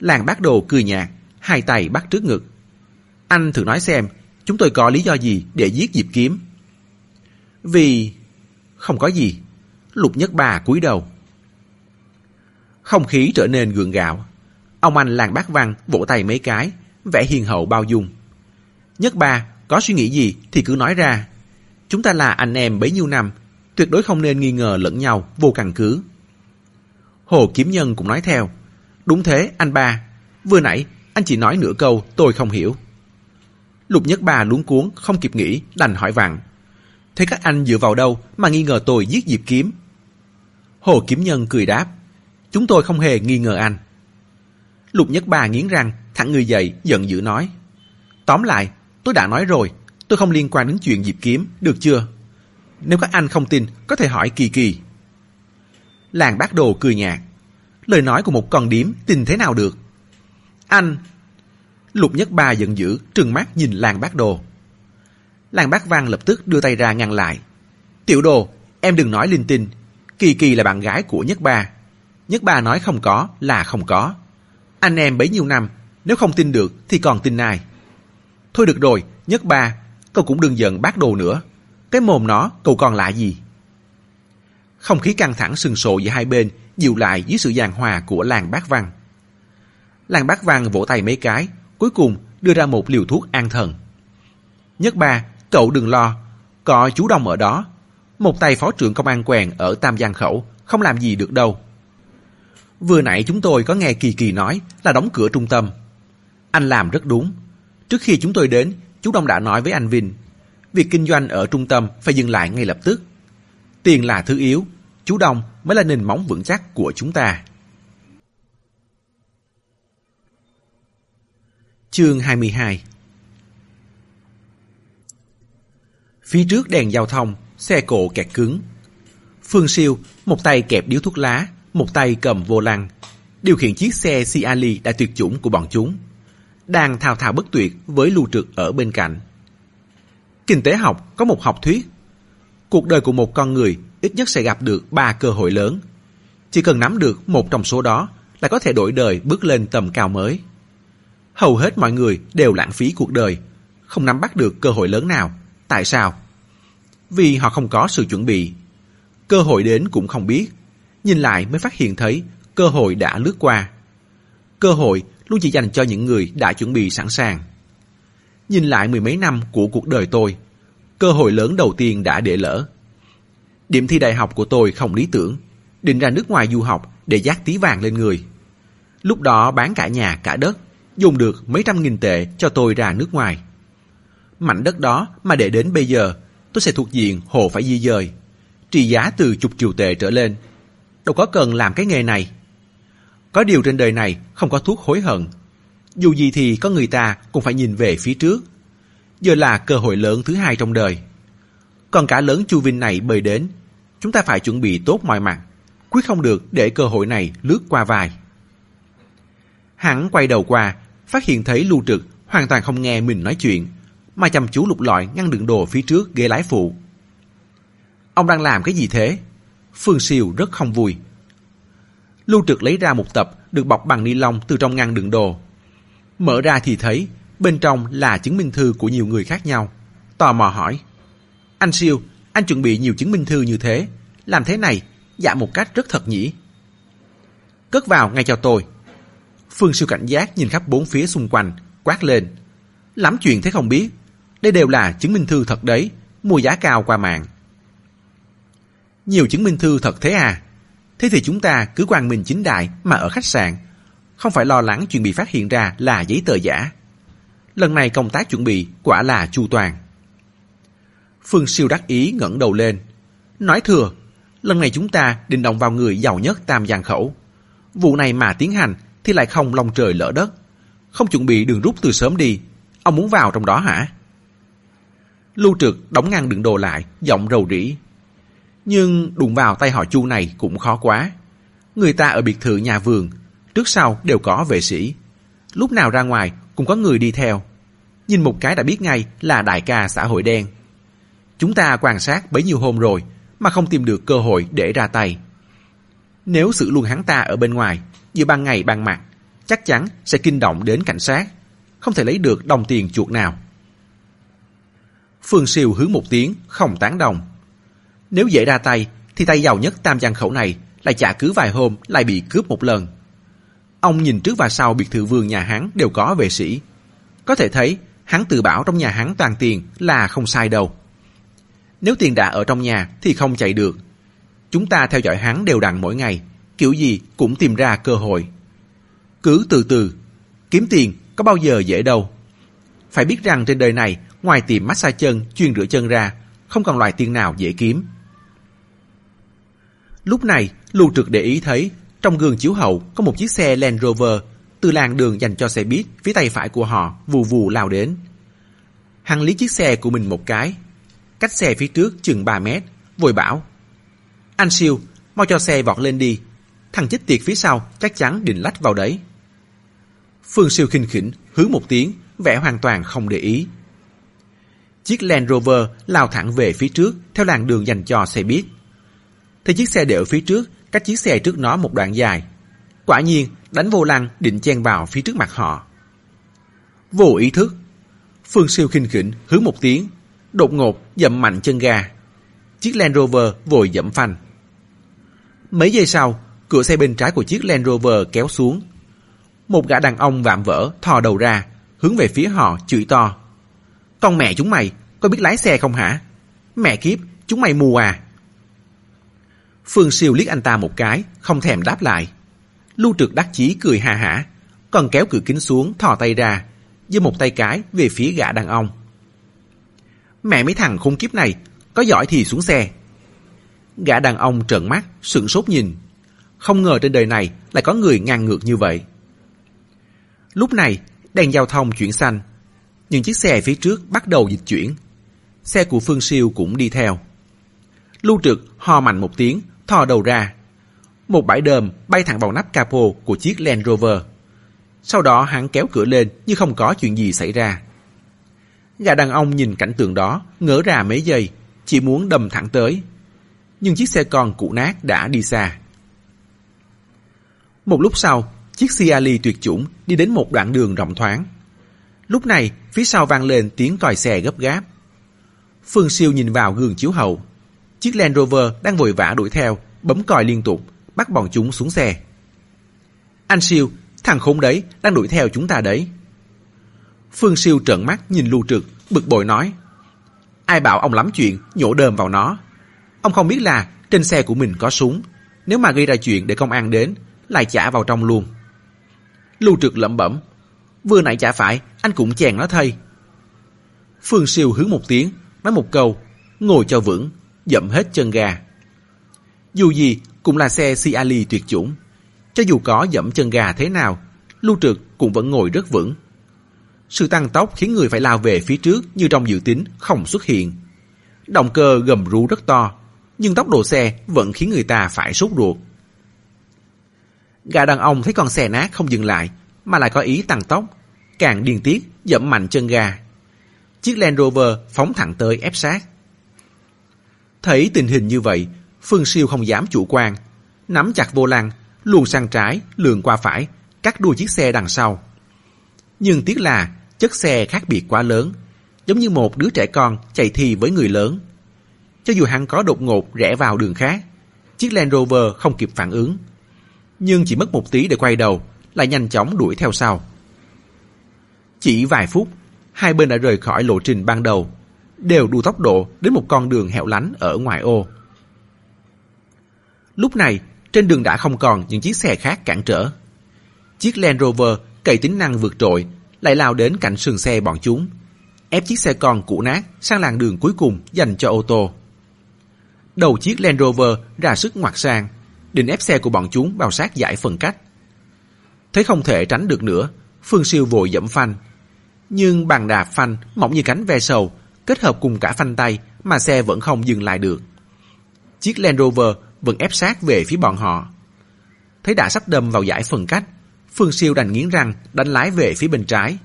A: Làng bác đồ cười nhạt, hai tay bắt trước ngực. Anh thử nói xem, chúng tôi có lý do gì để giết Diệp Kiếm? Vì... Không có gì. Lục Nhất Ba cúi đầu. Không khí trở nên gượng gạo. Ông anh làng bác văn vỗ tay mấy cái, vẻ hiền hậu bao dung. Nhất Ba, có suy nghĩ gì thì cứ nói ra. Chúng ta là anh em bấy nhiêu năm, tuyệt đối không nên nghi ngờ lẫn nhau vô căn cứ. Hồ Kiếm Nhân cũng nói theo. Đúng thế, anh ba. Vừa nãy, anh chỉ nói nửa câu, tôi không hiểu. Lục Nhất Ba luống cuốn, không kịp nghĩ, đành hỏi vặn. Thế các anh dựa vào đâu mà nghi ngờ tôi giết Diệp Kiếm? Hồ Kiếm Nhân cười đáp. Chúng tôi không hề nghi ngờ anh. Lục Nhất Ba nghiến răng, thẳng người dậy, giận dữ nói. Tóm lại, tôi đã nói rồi, tôi không liên quan đến chuyện Diệp Kiếm, được chưa? Nếu các anh không tin, có thể hỏi Kỳ Kỳ. Làng bác đồ cười nhạt. Lời nói của một con điếm tin thế nào được? Anh! Lục Nhất Ba giận dữ, trừng mắt nhìn làng bác đồ. Làng bác văn lập tức đưa tay ra ngăn lại. Tiểu đồ, em đừng nói linh tinh. Kỳ Kỳ là bạn gái của Nhất Ba. Nhất Ba nói không có là không có. Anh em bấy nhiêu năm, nếu không tin được thì còn tin ai? Thôi được rồi, Nhất Ba, cậu cũng đừng giận bác đồ nữa. Cái mồm nó cậu còn lạ gì? Không khí căng thẳng sừng sộ giữa hai bên dịu lại dưới sự giàn hòa của làng bác văn. Làng bác văn vỗ tay mấy cái, cuối cùng đưa ra một liều thuốc an thần. Nhất ba, cậu đừng lo, có chú Đông ở đó. Một tay phó trưởng công an quèn ở Tam Giang Khẩu, không làm gì được đâu. Vừa nãy chúng tôi có nghe Kỳ Kỳ nói là đóng cửa trung tâm. Anh làm rất đúng. Trước khi chúng tôi đến, chú Đông đã nói với anh Vinh việc kinh doanh ở trung tâm phải dừng lại ngay lập tức. Tiền là thứ yếu, chú Đông mới là nền móng vững chắc của chúng ta. Chương 22 Phía trước đèn giao thông, xe cộ kẹt cứng. Phương Siêu, một tay kẹp điếu thuốc lá, một tay cầm vô lăng, điều khiển chiếc xe Ciali đã tuyệt chủng của bọn chúng. Đang thao thao bất tuyệt với lưu trực ở bên cạnh. Kinh tế học có một học thuyết. Cuộc đời của một con người ít nhất sẽ gặp được ba cơ hội lớn. Chỉ cần nắm được một trong số đó là có thể đổi đời bước lên tầm cao mới. Hầu hết mọi người đều lãng phí cuộc đời, không nắm bắt được cơ hội lớn nào. Tại sao? Vì họ không có sự chuẩn bị. Cơ hội đến cũng không biết. Nhìn lại mới phát hiện thấy cơ hội đã lướt qua. Cơ hội luôn chỉ dành cho những người đã chuẩn bị sẵn sàng. Nhìn lại mười mấy năm của cuộc đời tôi, cơ hội lớn đầu tiên đã để lỡ. Điểm thi đại học của tôi không lý tưởng, định ra nước ngoài du học để giác tí vàng lên người. Lúc đó bán cả nhà cả đất, dùng được mấy trăm nghìn tệ cho tôi ra nước ngoài. Mảnh đất đó mà để đến bây giờ, tôi sẽ thuộc diện hồ phải di dời. Trị giá từ chục triệu tệ trở lên. Đâu có cần làm cái nghề này. Có điều trên đời này không có thuốc hối hận. Dù gì thì có người ta cũng phải nhìn về phía trước. Giờ là cơ hội lớn thứ hai trong đời. Còn cả lớn chu vinh này bơi đến, chúng ta phải chuẩn bị tốt mọi mặt. Quyết không được để cơ hội này lướt qua vai. Hắn quay đầu qua, phát hiện thấy lưu trực hoàn toàn không nghe mình nói chuyện, mà chăm chú lục lọi ngăn đựng đồ phía trước ghế lái phụ. Ông đang làm cái gì thế? Phương Siêu rất không vui. Lưu trực lấy ra một tập được bọc bằng ni lông từ trong ngăn đựng đồ. Mở ra thì thấy bên trong là chứng minh thư của nhiều người khác nhau. Tò mò hỏi. Anh Siêu, anh chuẩn bị nhiều chứng minh thư như thế. Làm thế này, dạ một cách rất thật nhỉ. Cất vào ngay cho tôi. Phương Siêu cảnh giác nhìn khắp bốn phía xung quanh, quát lên. Lắm chuyện thế không biết. Đây đều là chứng minh thư thật đấy, mua giá cao qua mạng. Nhiều chứng minh thư thật thế à? Thế thì chúng ta cứ quang minh chính đại mà ở khách sạn. Không phải lo lắng chuyện bị phát hiện ra là giấy tờ giả. Lần này công tác chuẩn bị quả là chu toàn. Phương siêu đắc ý ngẩng đầu lên. Nói thừa, lần này chúng ta định động vào người giàu nhất Tam Giang Khẩu. Vụ này mà tiến hành thì lại không lòng trời lỡ đất. Không chuẩn bị đường rút từ sớm đi. Ông muốn vào trong đó hả? Lưu trực đóng ngăn đựng đồ lại, giọng rầu rĩ. Nhưng đụng vào tay họ chu này cũng khó quá. Người ta ở biệt thự nhà vườn, trước sau đều có vệ sĩ. Lúc nào ra ngoài cũng có người đi theo. Nhìn một cái đã biết ngay là đại ca xã hội đen. Chúng ta quan sát bấy nhiêu hôm rồi mà không tìm được cơ hội để ra tay. Nếu xử luôn hắn ta ở bên ngoài, như ban ngày ban mặt, chắc chắn sẽ kinh động đến cảnh sát, không thể lấy được đồng tiền chuột nào. Phương Siêu hướng một tiếng, không tán đồng. Nếu dễ ra tay, thì tay giàu nhất tam giang khẩu này lại chả cứ vài hôm lại bị cướp một lần. Ông nhìn trước và sau biệt thự vườn nhà hắn đều có vệ sĩ. Có thể thấy, hắn tự bảo trong nhà hắn toàn tiền là không sai đâu. Nếu tiền đã ở trong nhà thì không chạy được. Chúng ta theo dõi hắn đều đặn mỗi ngày, kiểu gì cũng tìm ra cơ hội. Cứ từ từ, kiếm tiền có bao giờ dễ đâu. Phải biết rằng trên đời này, ngoài tiệm massage chân, chuyên rửa chân ra, không còn loại tiền nào dễ kiếm. Lúc này, Lưu Trực để ý thấy, trong gương chiếu hậu có một chiếc xe Land Rover từ làng đường dành cho xe buýt phía tay phải của họ vù vù lao đến. Hắn lý chiếc xe của mình một cái, cách xe phía trước chừng 3 mét, vội bảo. Anh siêu, mau cho xe vọt lên đi. Thằng chết tiệt phía sau chắc chắn định lách vào đấy. Phương siêu khinh khỉnh, hứa một tiếng, vẻ hoàn toàn không để ý. Chiếc Land Rover lao thẳng về phía trước theo làn đường dành cho xe buýt. Thì chiếc xe đệu phía trước cách chiếc xe trước nó một đoạn dài. Quả nhiên, đánh vô lăng định chen vào phía trước mặt họ. Vô ý thức, Phương Siêu khinh khỉnh hướng một tiếng, đột ngột dậm mạnh chân ga. Chiếc Land Rover vội dậm phanh. Mấy giây sau, cửa xe bên trái của chiếc Land Rover kéo xuống. Một gã đàn ông vạm vỡ thò đầu ra, hướng về phía họ chửi to. Con mẹ chúng mày, có biết lái xe không hả? Mẹ kiếp, chúng mày mù à? Phương Siêu liếc anh ta một cái, không thèm đáp lại. Lưu Trực đắc chí cười hà hả, còn kéo cửa kính xuống thò tay ra, giơ một tay cái về phía gã đàn ông. Mẹ mấy thằng khung kiếp này, có giỏi thì xuống xe. Gã đàn ông trợn mắt, sững sốt nhìn. Không ngờ trên đời này lại có người ngang ngược như vậy. Lúc này, đèn giao thông chuyển xanh. Những chiếc xe phía trước bắt đầu dịch chuyển. Xe của Phương Siêu cũng đi theo. Lưu Trực ho mạnh một tiếng, thò đầu ra. Một bãi đờm bay thẳng vào nắp capo của chiếc Land Rover. Sau đó hắn kéo cửa lên như không có chuyện gì xảy ra. Gã đàn ông nhìn cảnh tượng đó, ngỡ ra mấy giây, chỉ muốn đâm thẳng tới. Nhưng chiếc xe con cũ nát đã đi xa. Một lúc sau, chiếc Ciali tuyệt chủng đi đến một đoạn đường rộng thoáng. Lúc này, phía sau vang lên tiếng còi xe gấp gáp. Phương Siêu nhìn vào gương chiếu hậu. Chiếc Land Rover đang vội vã đuổi theo, bấm còi liên tục, bắt bọn chúng xuống xe. Anh Siêu, thằng khốn đấy, đang đuổi theo chúng ta đấy. Phương Siêu trợn mắt nhìn Lưu Trực, bực bội nói. Ai bảo ông lắm chuyện, nhổ đơm vào nó. Ông không biết là trên xe của mình có súng. Nếu mà gây ra chuyện để công an đến, lại trả vào trong luôn. Lưu Trực lẩm bẩm. Vừa nãy chả phải, anh cũng chèn nó thay. Phương Siêu hướng một tiếng, nói một câu, ngồi cho vững, dậm hết chân ga. Dù gì, cũng là xe Ciali tuyệt chủng. Cho dù có dẫm chân gà thế nào, Lưu Trực cũng vẫn ngồi rất vững. Sự tăng tốc khiến người phải lao về phía trước như trong dự tính không xuất hiện. Động cơ gầm rú rất to, nhưng tốc độ xe vẫn khiến người ta phải sốt ruột. Gã đàn ông thấy con xe nát không dừng lại, mà lại có ý tăng tốc, càng điên tiết dẫm mạnh chân gà. Chiếc Land Rover phóng thẳng tới ép sát. Thấy tình hình như vậy, Phương Siêu không dám chủ quan, nắm chặt vô lăng, luồn sang trái, lường qua phải, cắt đuôi chiếc xe đằng sau. Nhưng tiếc là chất xe khác biệt quá lớn, giống như một đứa trẻ con chạy thi với người lớn. Cho dù hắn có đột ngột rẽ vào đường khác, chiếc Land Rover không kịp phản ứng. Nhưng chỉ mất một tí để quay đầu, lại nhanh chóng đuổi theo sau. Chỉ vài phút, hai bên đã rời khỏi lộ trình ban đầu, đều đua tốc độ đến một con đường hẻo lánh ở ngoài ô. Lúc này, trên đường đã không còn những chiếc xe khác cản trở. Chiếc Land Rover cậy tính năng vượt trội lại lao đến cạnh sườn xe bọn chúng, ép chiếc xe con cũ nát sang làn đường cuối cùng dành cho ô tô. Đầu chiếc Land Rover ra sức ngoặt sang, định ép xe của bọn chúng vào sát giải phần cách. Thấy không thể tránh được nữa, Phương Siêu vội dẫm phanh. Nhưng bàn đạp phanh mỏng như cánh ve sầu, kết hợp cùng cả phanh tay mà xe vẫn không dừng lại được. Chiếc Land Rover vẫn ép sát về phía bọn họ. Thấy đã sắp đâm vào giải phân cách, Phương Siêu đành nghiến răng đánh lái về phía bên trái.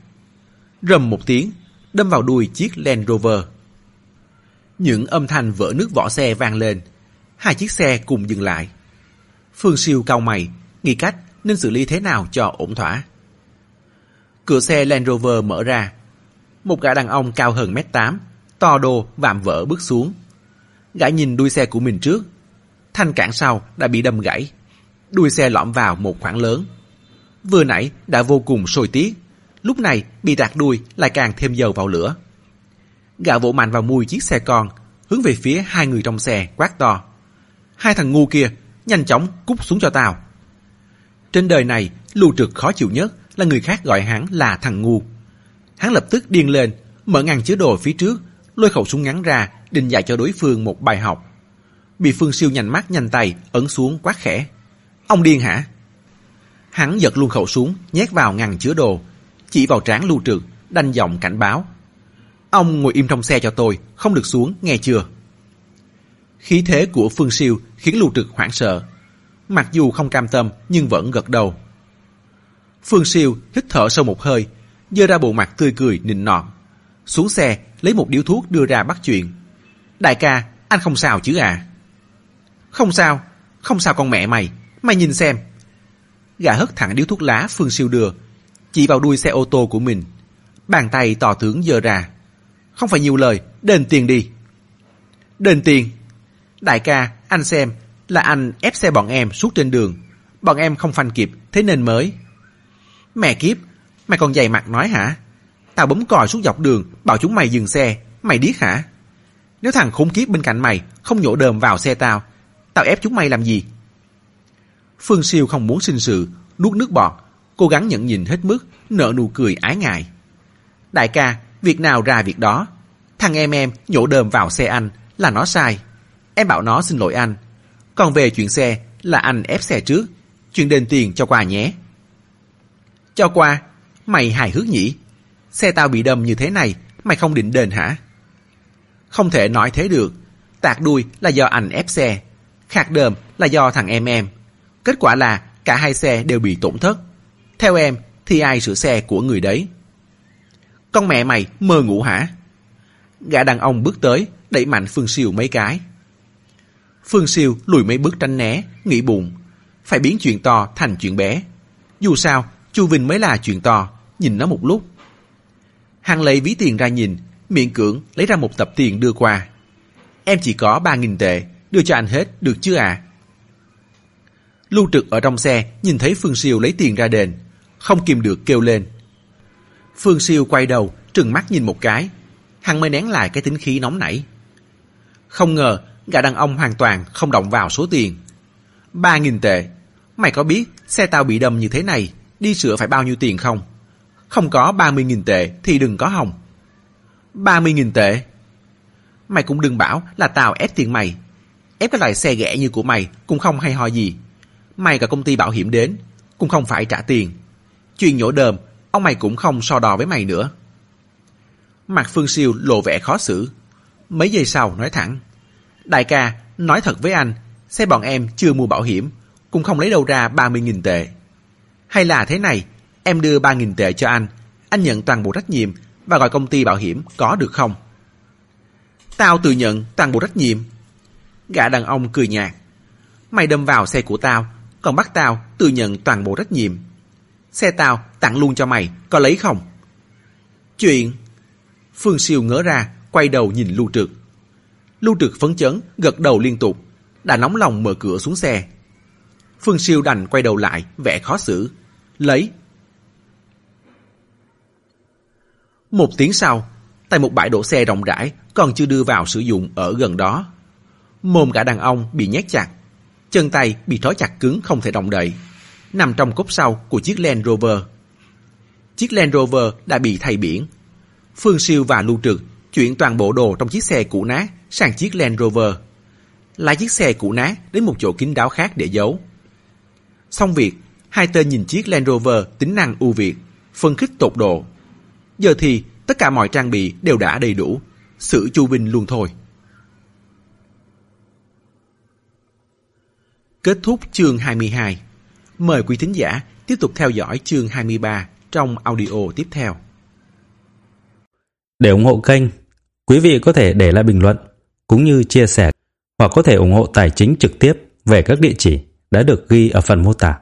A: Rầm một tiếng, đâm vào đuôi chiếc Land Rover. Những âm thanh vỡ nước vỏ xe vang lên, hai chiếc xe cùng dừng lại. Phương Siêu cau mày, nghĩ cách nên xử lý thế nào cho ổn thỏa. Cửa xe Land Rover mở ra. Một gã đàn ông cao hơn mét tám, to đô, vạm vỡ bước xuống. Gã nhìn đuôi xe của mình trước. Thanh cản sau đã bị đâm gãy. Đuôi xe lõm vào một khoảng lớn. Vừa nãy đã vô cùng sôi tiết. Lúc này bị tạc đuôi lại càng thêm dầu vào lửa. Gã vỗ mạnh vào mui chiếc xe con, hướng về phía hai người trong xe quát to. Hai thằng ngu kia, nhanh chóng cút xuống cho tao. Trên đời này, lưu trực khó chịu nhất là người khác gọi hắn là thằng ngu. Hắn lập tức điên lên, mở ngăn chứa đồ phía trước, lôi khẩu súng ngắn ra, định dạy cho đối phương một bài học. Bị Phương Siêu nhanh mắt nhanh tay, ấn xuống quát khẽ. Ông điên hả? Hắn giật luôn khẩu súng, nhét vào ngăn chứa đồ, chỉ vào trán lưu trực, đanh giọng cảnh báo. Ông ngồi im trong xe cho tôi, không được xuống, nghe chưa? Khí thế của Phương Siêu khiến lưu trực hoảng sợ. Mặc dù không cam tâm, nhưng vẫn gật đầu. Phương Siêu hít thở sâu một hơi, dơ ra bộ mặt tươi cười nịnh nọt. Xuống xe, lấy một điếu thuốc đưa ra bắt chuyện. Đại ca, anh không sao chứ à? Không sao, không sao con mẹ mày, mày nhìn xem. Gã hất thẳng điếu thuốc lá Phương Siêu đưa, chỉ vào đuôi xe ô tô của mình. Bàn tay tò tướng dơ ra. Không phải nhiều lời, đền tiền đi. Đền tiền? Đại ca, anh xem, là anh ép xe bọn em suốt trên đường. Bọn em không phanh kịp, thế nên mới. Mẹ kiếp, mày còn dày mặt nói hả? Tao bấm còi xuống dọc đường, bảo chúng mày dừng xe, mày điếc hả? Nếu thằng khốn kiếp bên cạnh mày không nhổ đờm vào xe tao, tao ép chúng mày làm gì? Phương Siêu không muốn sinh sự, nuốt nước bọt, cố gắng nhận nhìn hết mức, nở nụ cười ái ngại. Đại ca, việc nào ra việc đó. Thằng em em nhổ đờm vào xe anh là nó sai. Em bảo nó xin lỗi anh. Còn về chuyện xe là anh ép xe trước. Chuyện đền tiền cho qua nhé. Cho qua, mày hài hước nhỉ? Xe tao bị đâm như thế này, mày không định đền hả? Không thể nói thế được. Tạc đuôi là do anh ép xe. Khạc đờm là do thằng em em. Kết quả là cả hai xe đều bị tổn thất. Theo em, thì ai sửa xe của người đấy? Con mẹ mày mơ ngủ hả? Gã đàn ông bước tới, đẩy mạnh Phương Siêu mấy cái. Phương Siêu lùi mấy bước tránh né, nghĩ bụng. Phải biến chuyện to thành chuyện bé. Dù sao, Chu Vinh mới là chuyện to, nhìn nó một lúc. Hàng lấy ví tiền ra nhìn, miệng cưỡng lấy ra một tập tiền đưa qua. Em chỉ có 3.000 tệ, đưa cho anh hết, được chứ à? Lưu trực ở trong xe, nhìn thấy Phương Siêu lấy tiền ra đền, không kìm được kêu lên. Phương Siêu quay đầu, trừng mắt nhìn một cái, hắn mới nén lại cái tính khí nóng nảy. Không ngờ, gã đàn ông hoàn toàn không động vào số tiền. 3.000 tệ, mày có biết xe tao bị đâm như thế này, đi sửa phải bao nhiêu tiền không? Không có 30.000 tệ thì đừng có hồng. 30.000 tệ? Mày cũng đừng bảo là tao ép tiền mày. Ép cái loại xe ghẻ như của mày cũng không hay ho gì. Mày cả công ty bảo hiểm đến, cũng không phải trả tiền. Chuyện nhổ đờm, ông mày cũng không so đo với mày nữa. Mặt Phương Siêu lộ vẻ khó xử. Mấy giây sau nói thẳng. Đại ca, nói thật với anh, xe bọn em chưa mua bảo hiểm, cũng không lấy đâu ra 30.000 tệ. Hay là thế này, em đưa 3.000 tệ cho anh, anh nhận toàn bộ trách nhiệm và gọi công ty bảo hiểm có được không? Tao tự nhận toàn bộ trách nhiệm. Gã đàn ông cười nhạt. Mày đâm vào xe của tao, còn bắt tao tự nhận toàn bộ trách nhiệm. Xe tao tặng luôn cho mày, có lấy không? Chuyện... Phương Siêu ngỡ ra, quay đầu nhìn Lưu Trực. Lưu Trực phấn chấn, gật đầu liên tục, đã nóng lòng mở cửa xuống xe. Phương Siêu đành quay đầu lại, vẻ khó xử. Lấy. Một tiếng sau, tại một bãi đổ xe rộng rãi còn chưa đưa vào sử dụng ở gần đó. Mồm cả đàn ông bị nhét chặt, chân tay bị trói chặt cứng không thể động đậy, nằm trong cốp sau của chiếc Land Rover. Chiếc Land Rover đã bị thay biển. Phương Siêu và Lưu Trực chuyển toàn bộ đồ trong chiếc xe cũ nát sang chiếc Land Rover. Lái chiếc xe cũ nát đến một chỗ kín đáo khác để giấu. Xong việc, hai tên nhìn chiếc Land Rover tính năng ưu việt, phân khích tột độ. Giờ thì tất cả mọi trang bị đều đã đầy đủ, xử chu Vinh luôn thôi. Kết thúc chương 22. Mời quý thính giả tiếp tục theo dõi chương 23 trong audio tiếp theo.
B: Để ủng hộ kênh, quý vị có thể để lại bình luận cũng như chia sẻ hoặc có thể ủng hộ tài chính trực tiếp về các địa chỉ đã được ghi ở phần mô tả.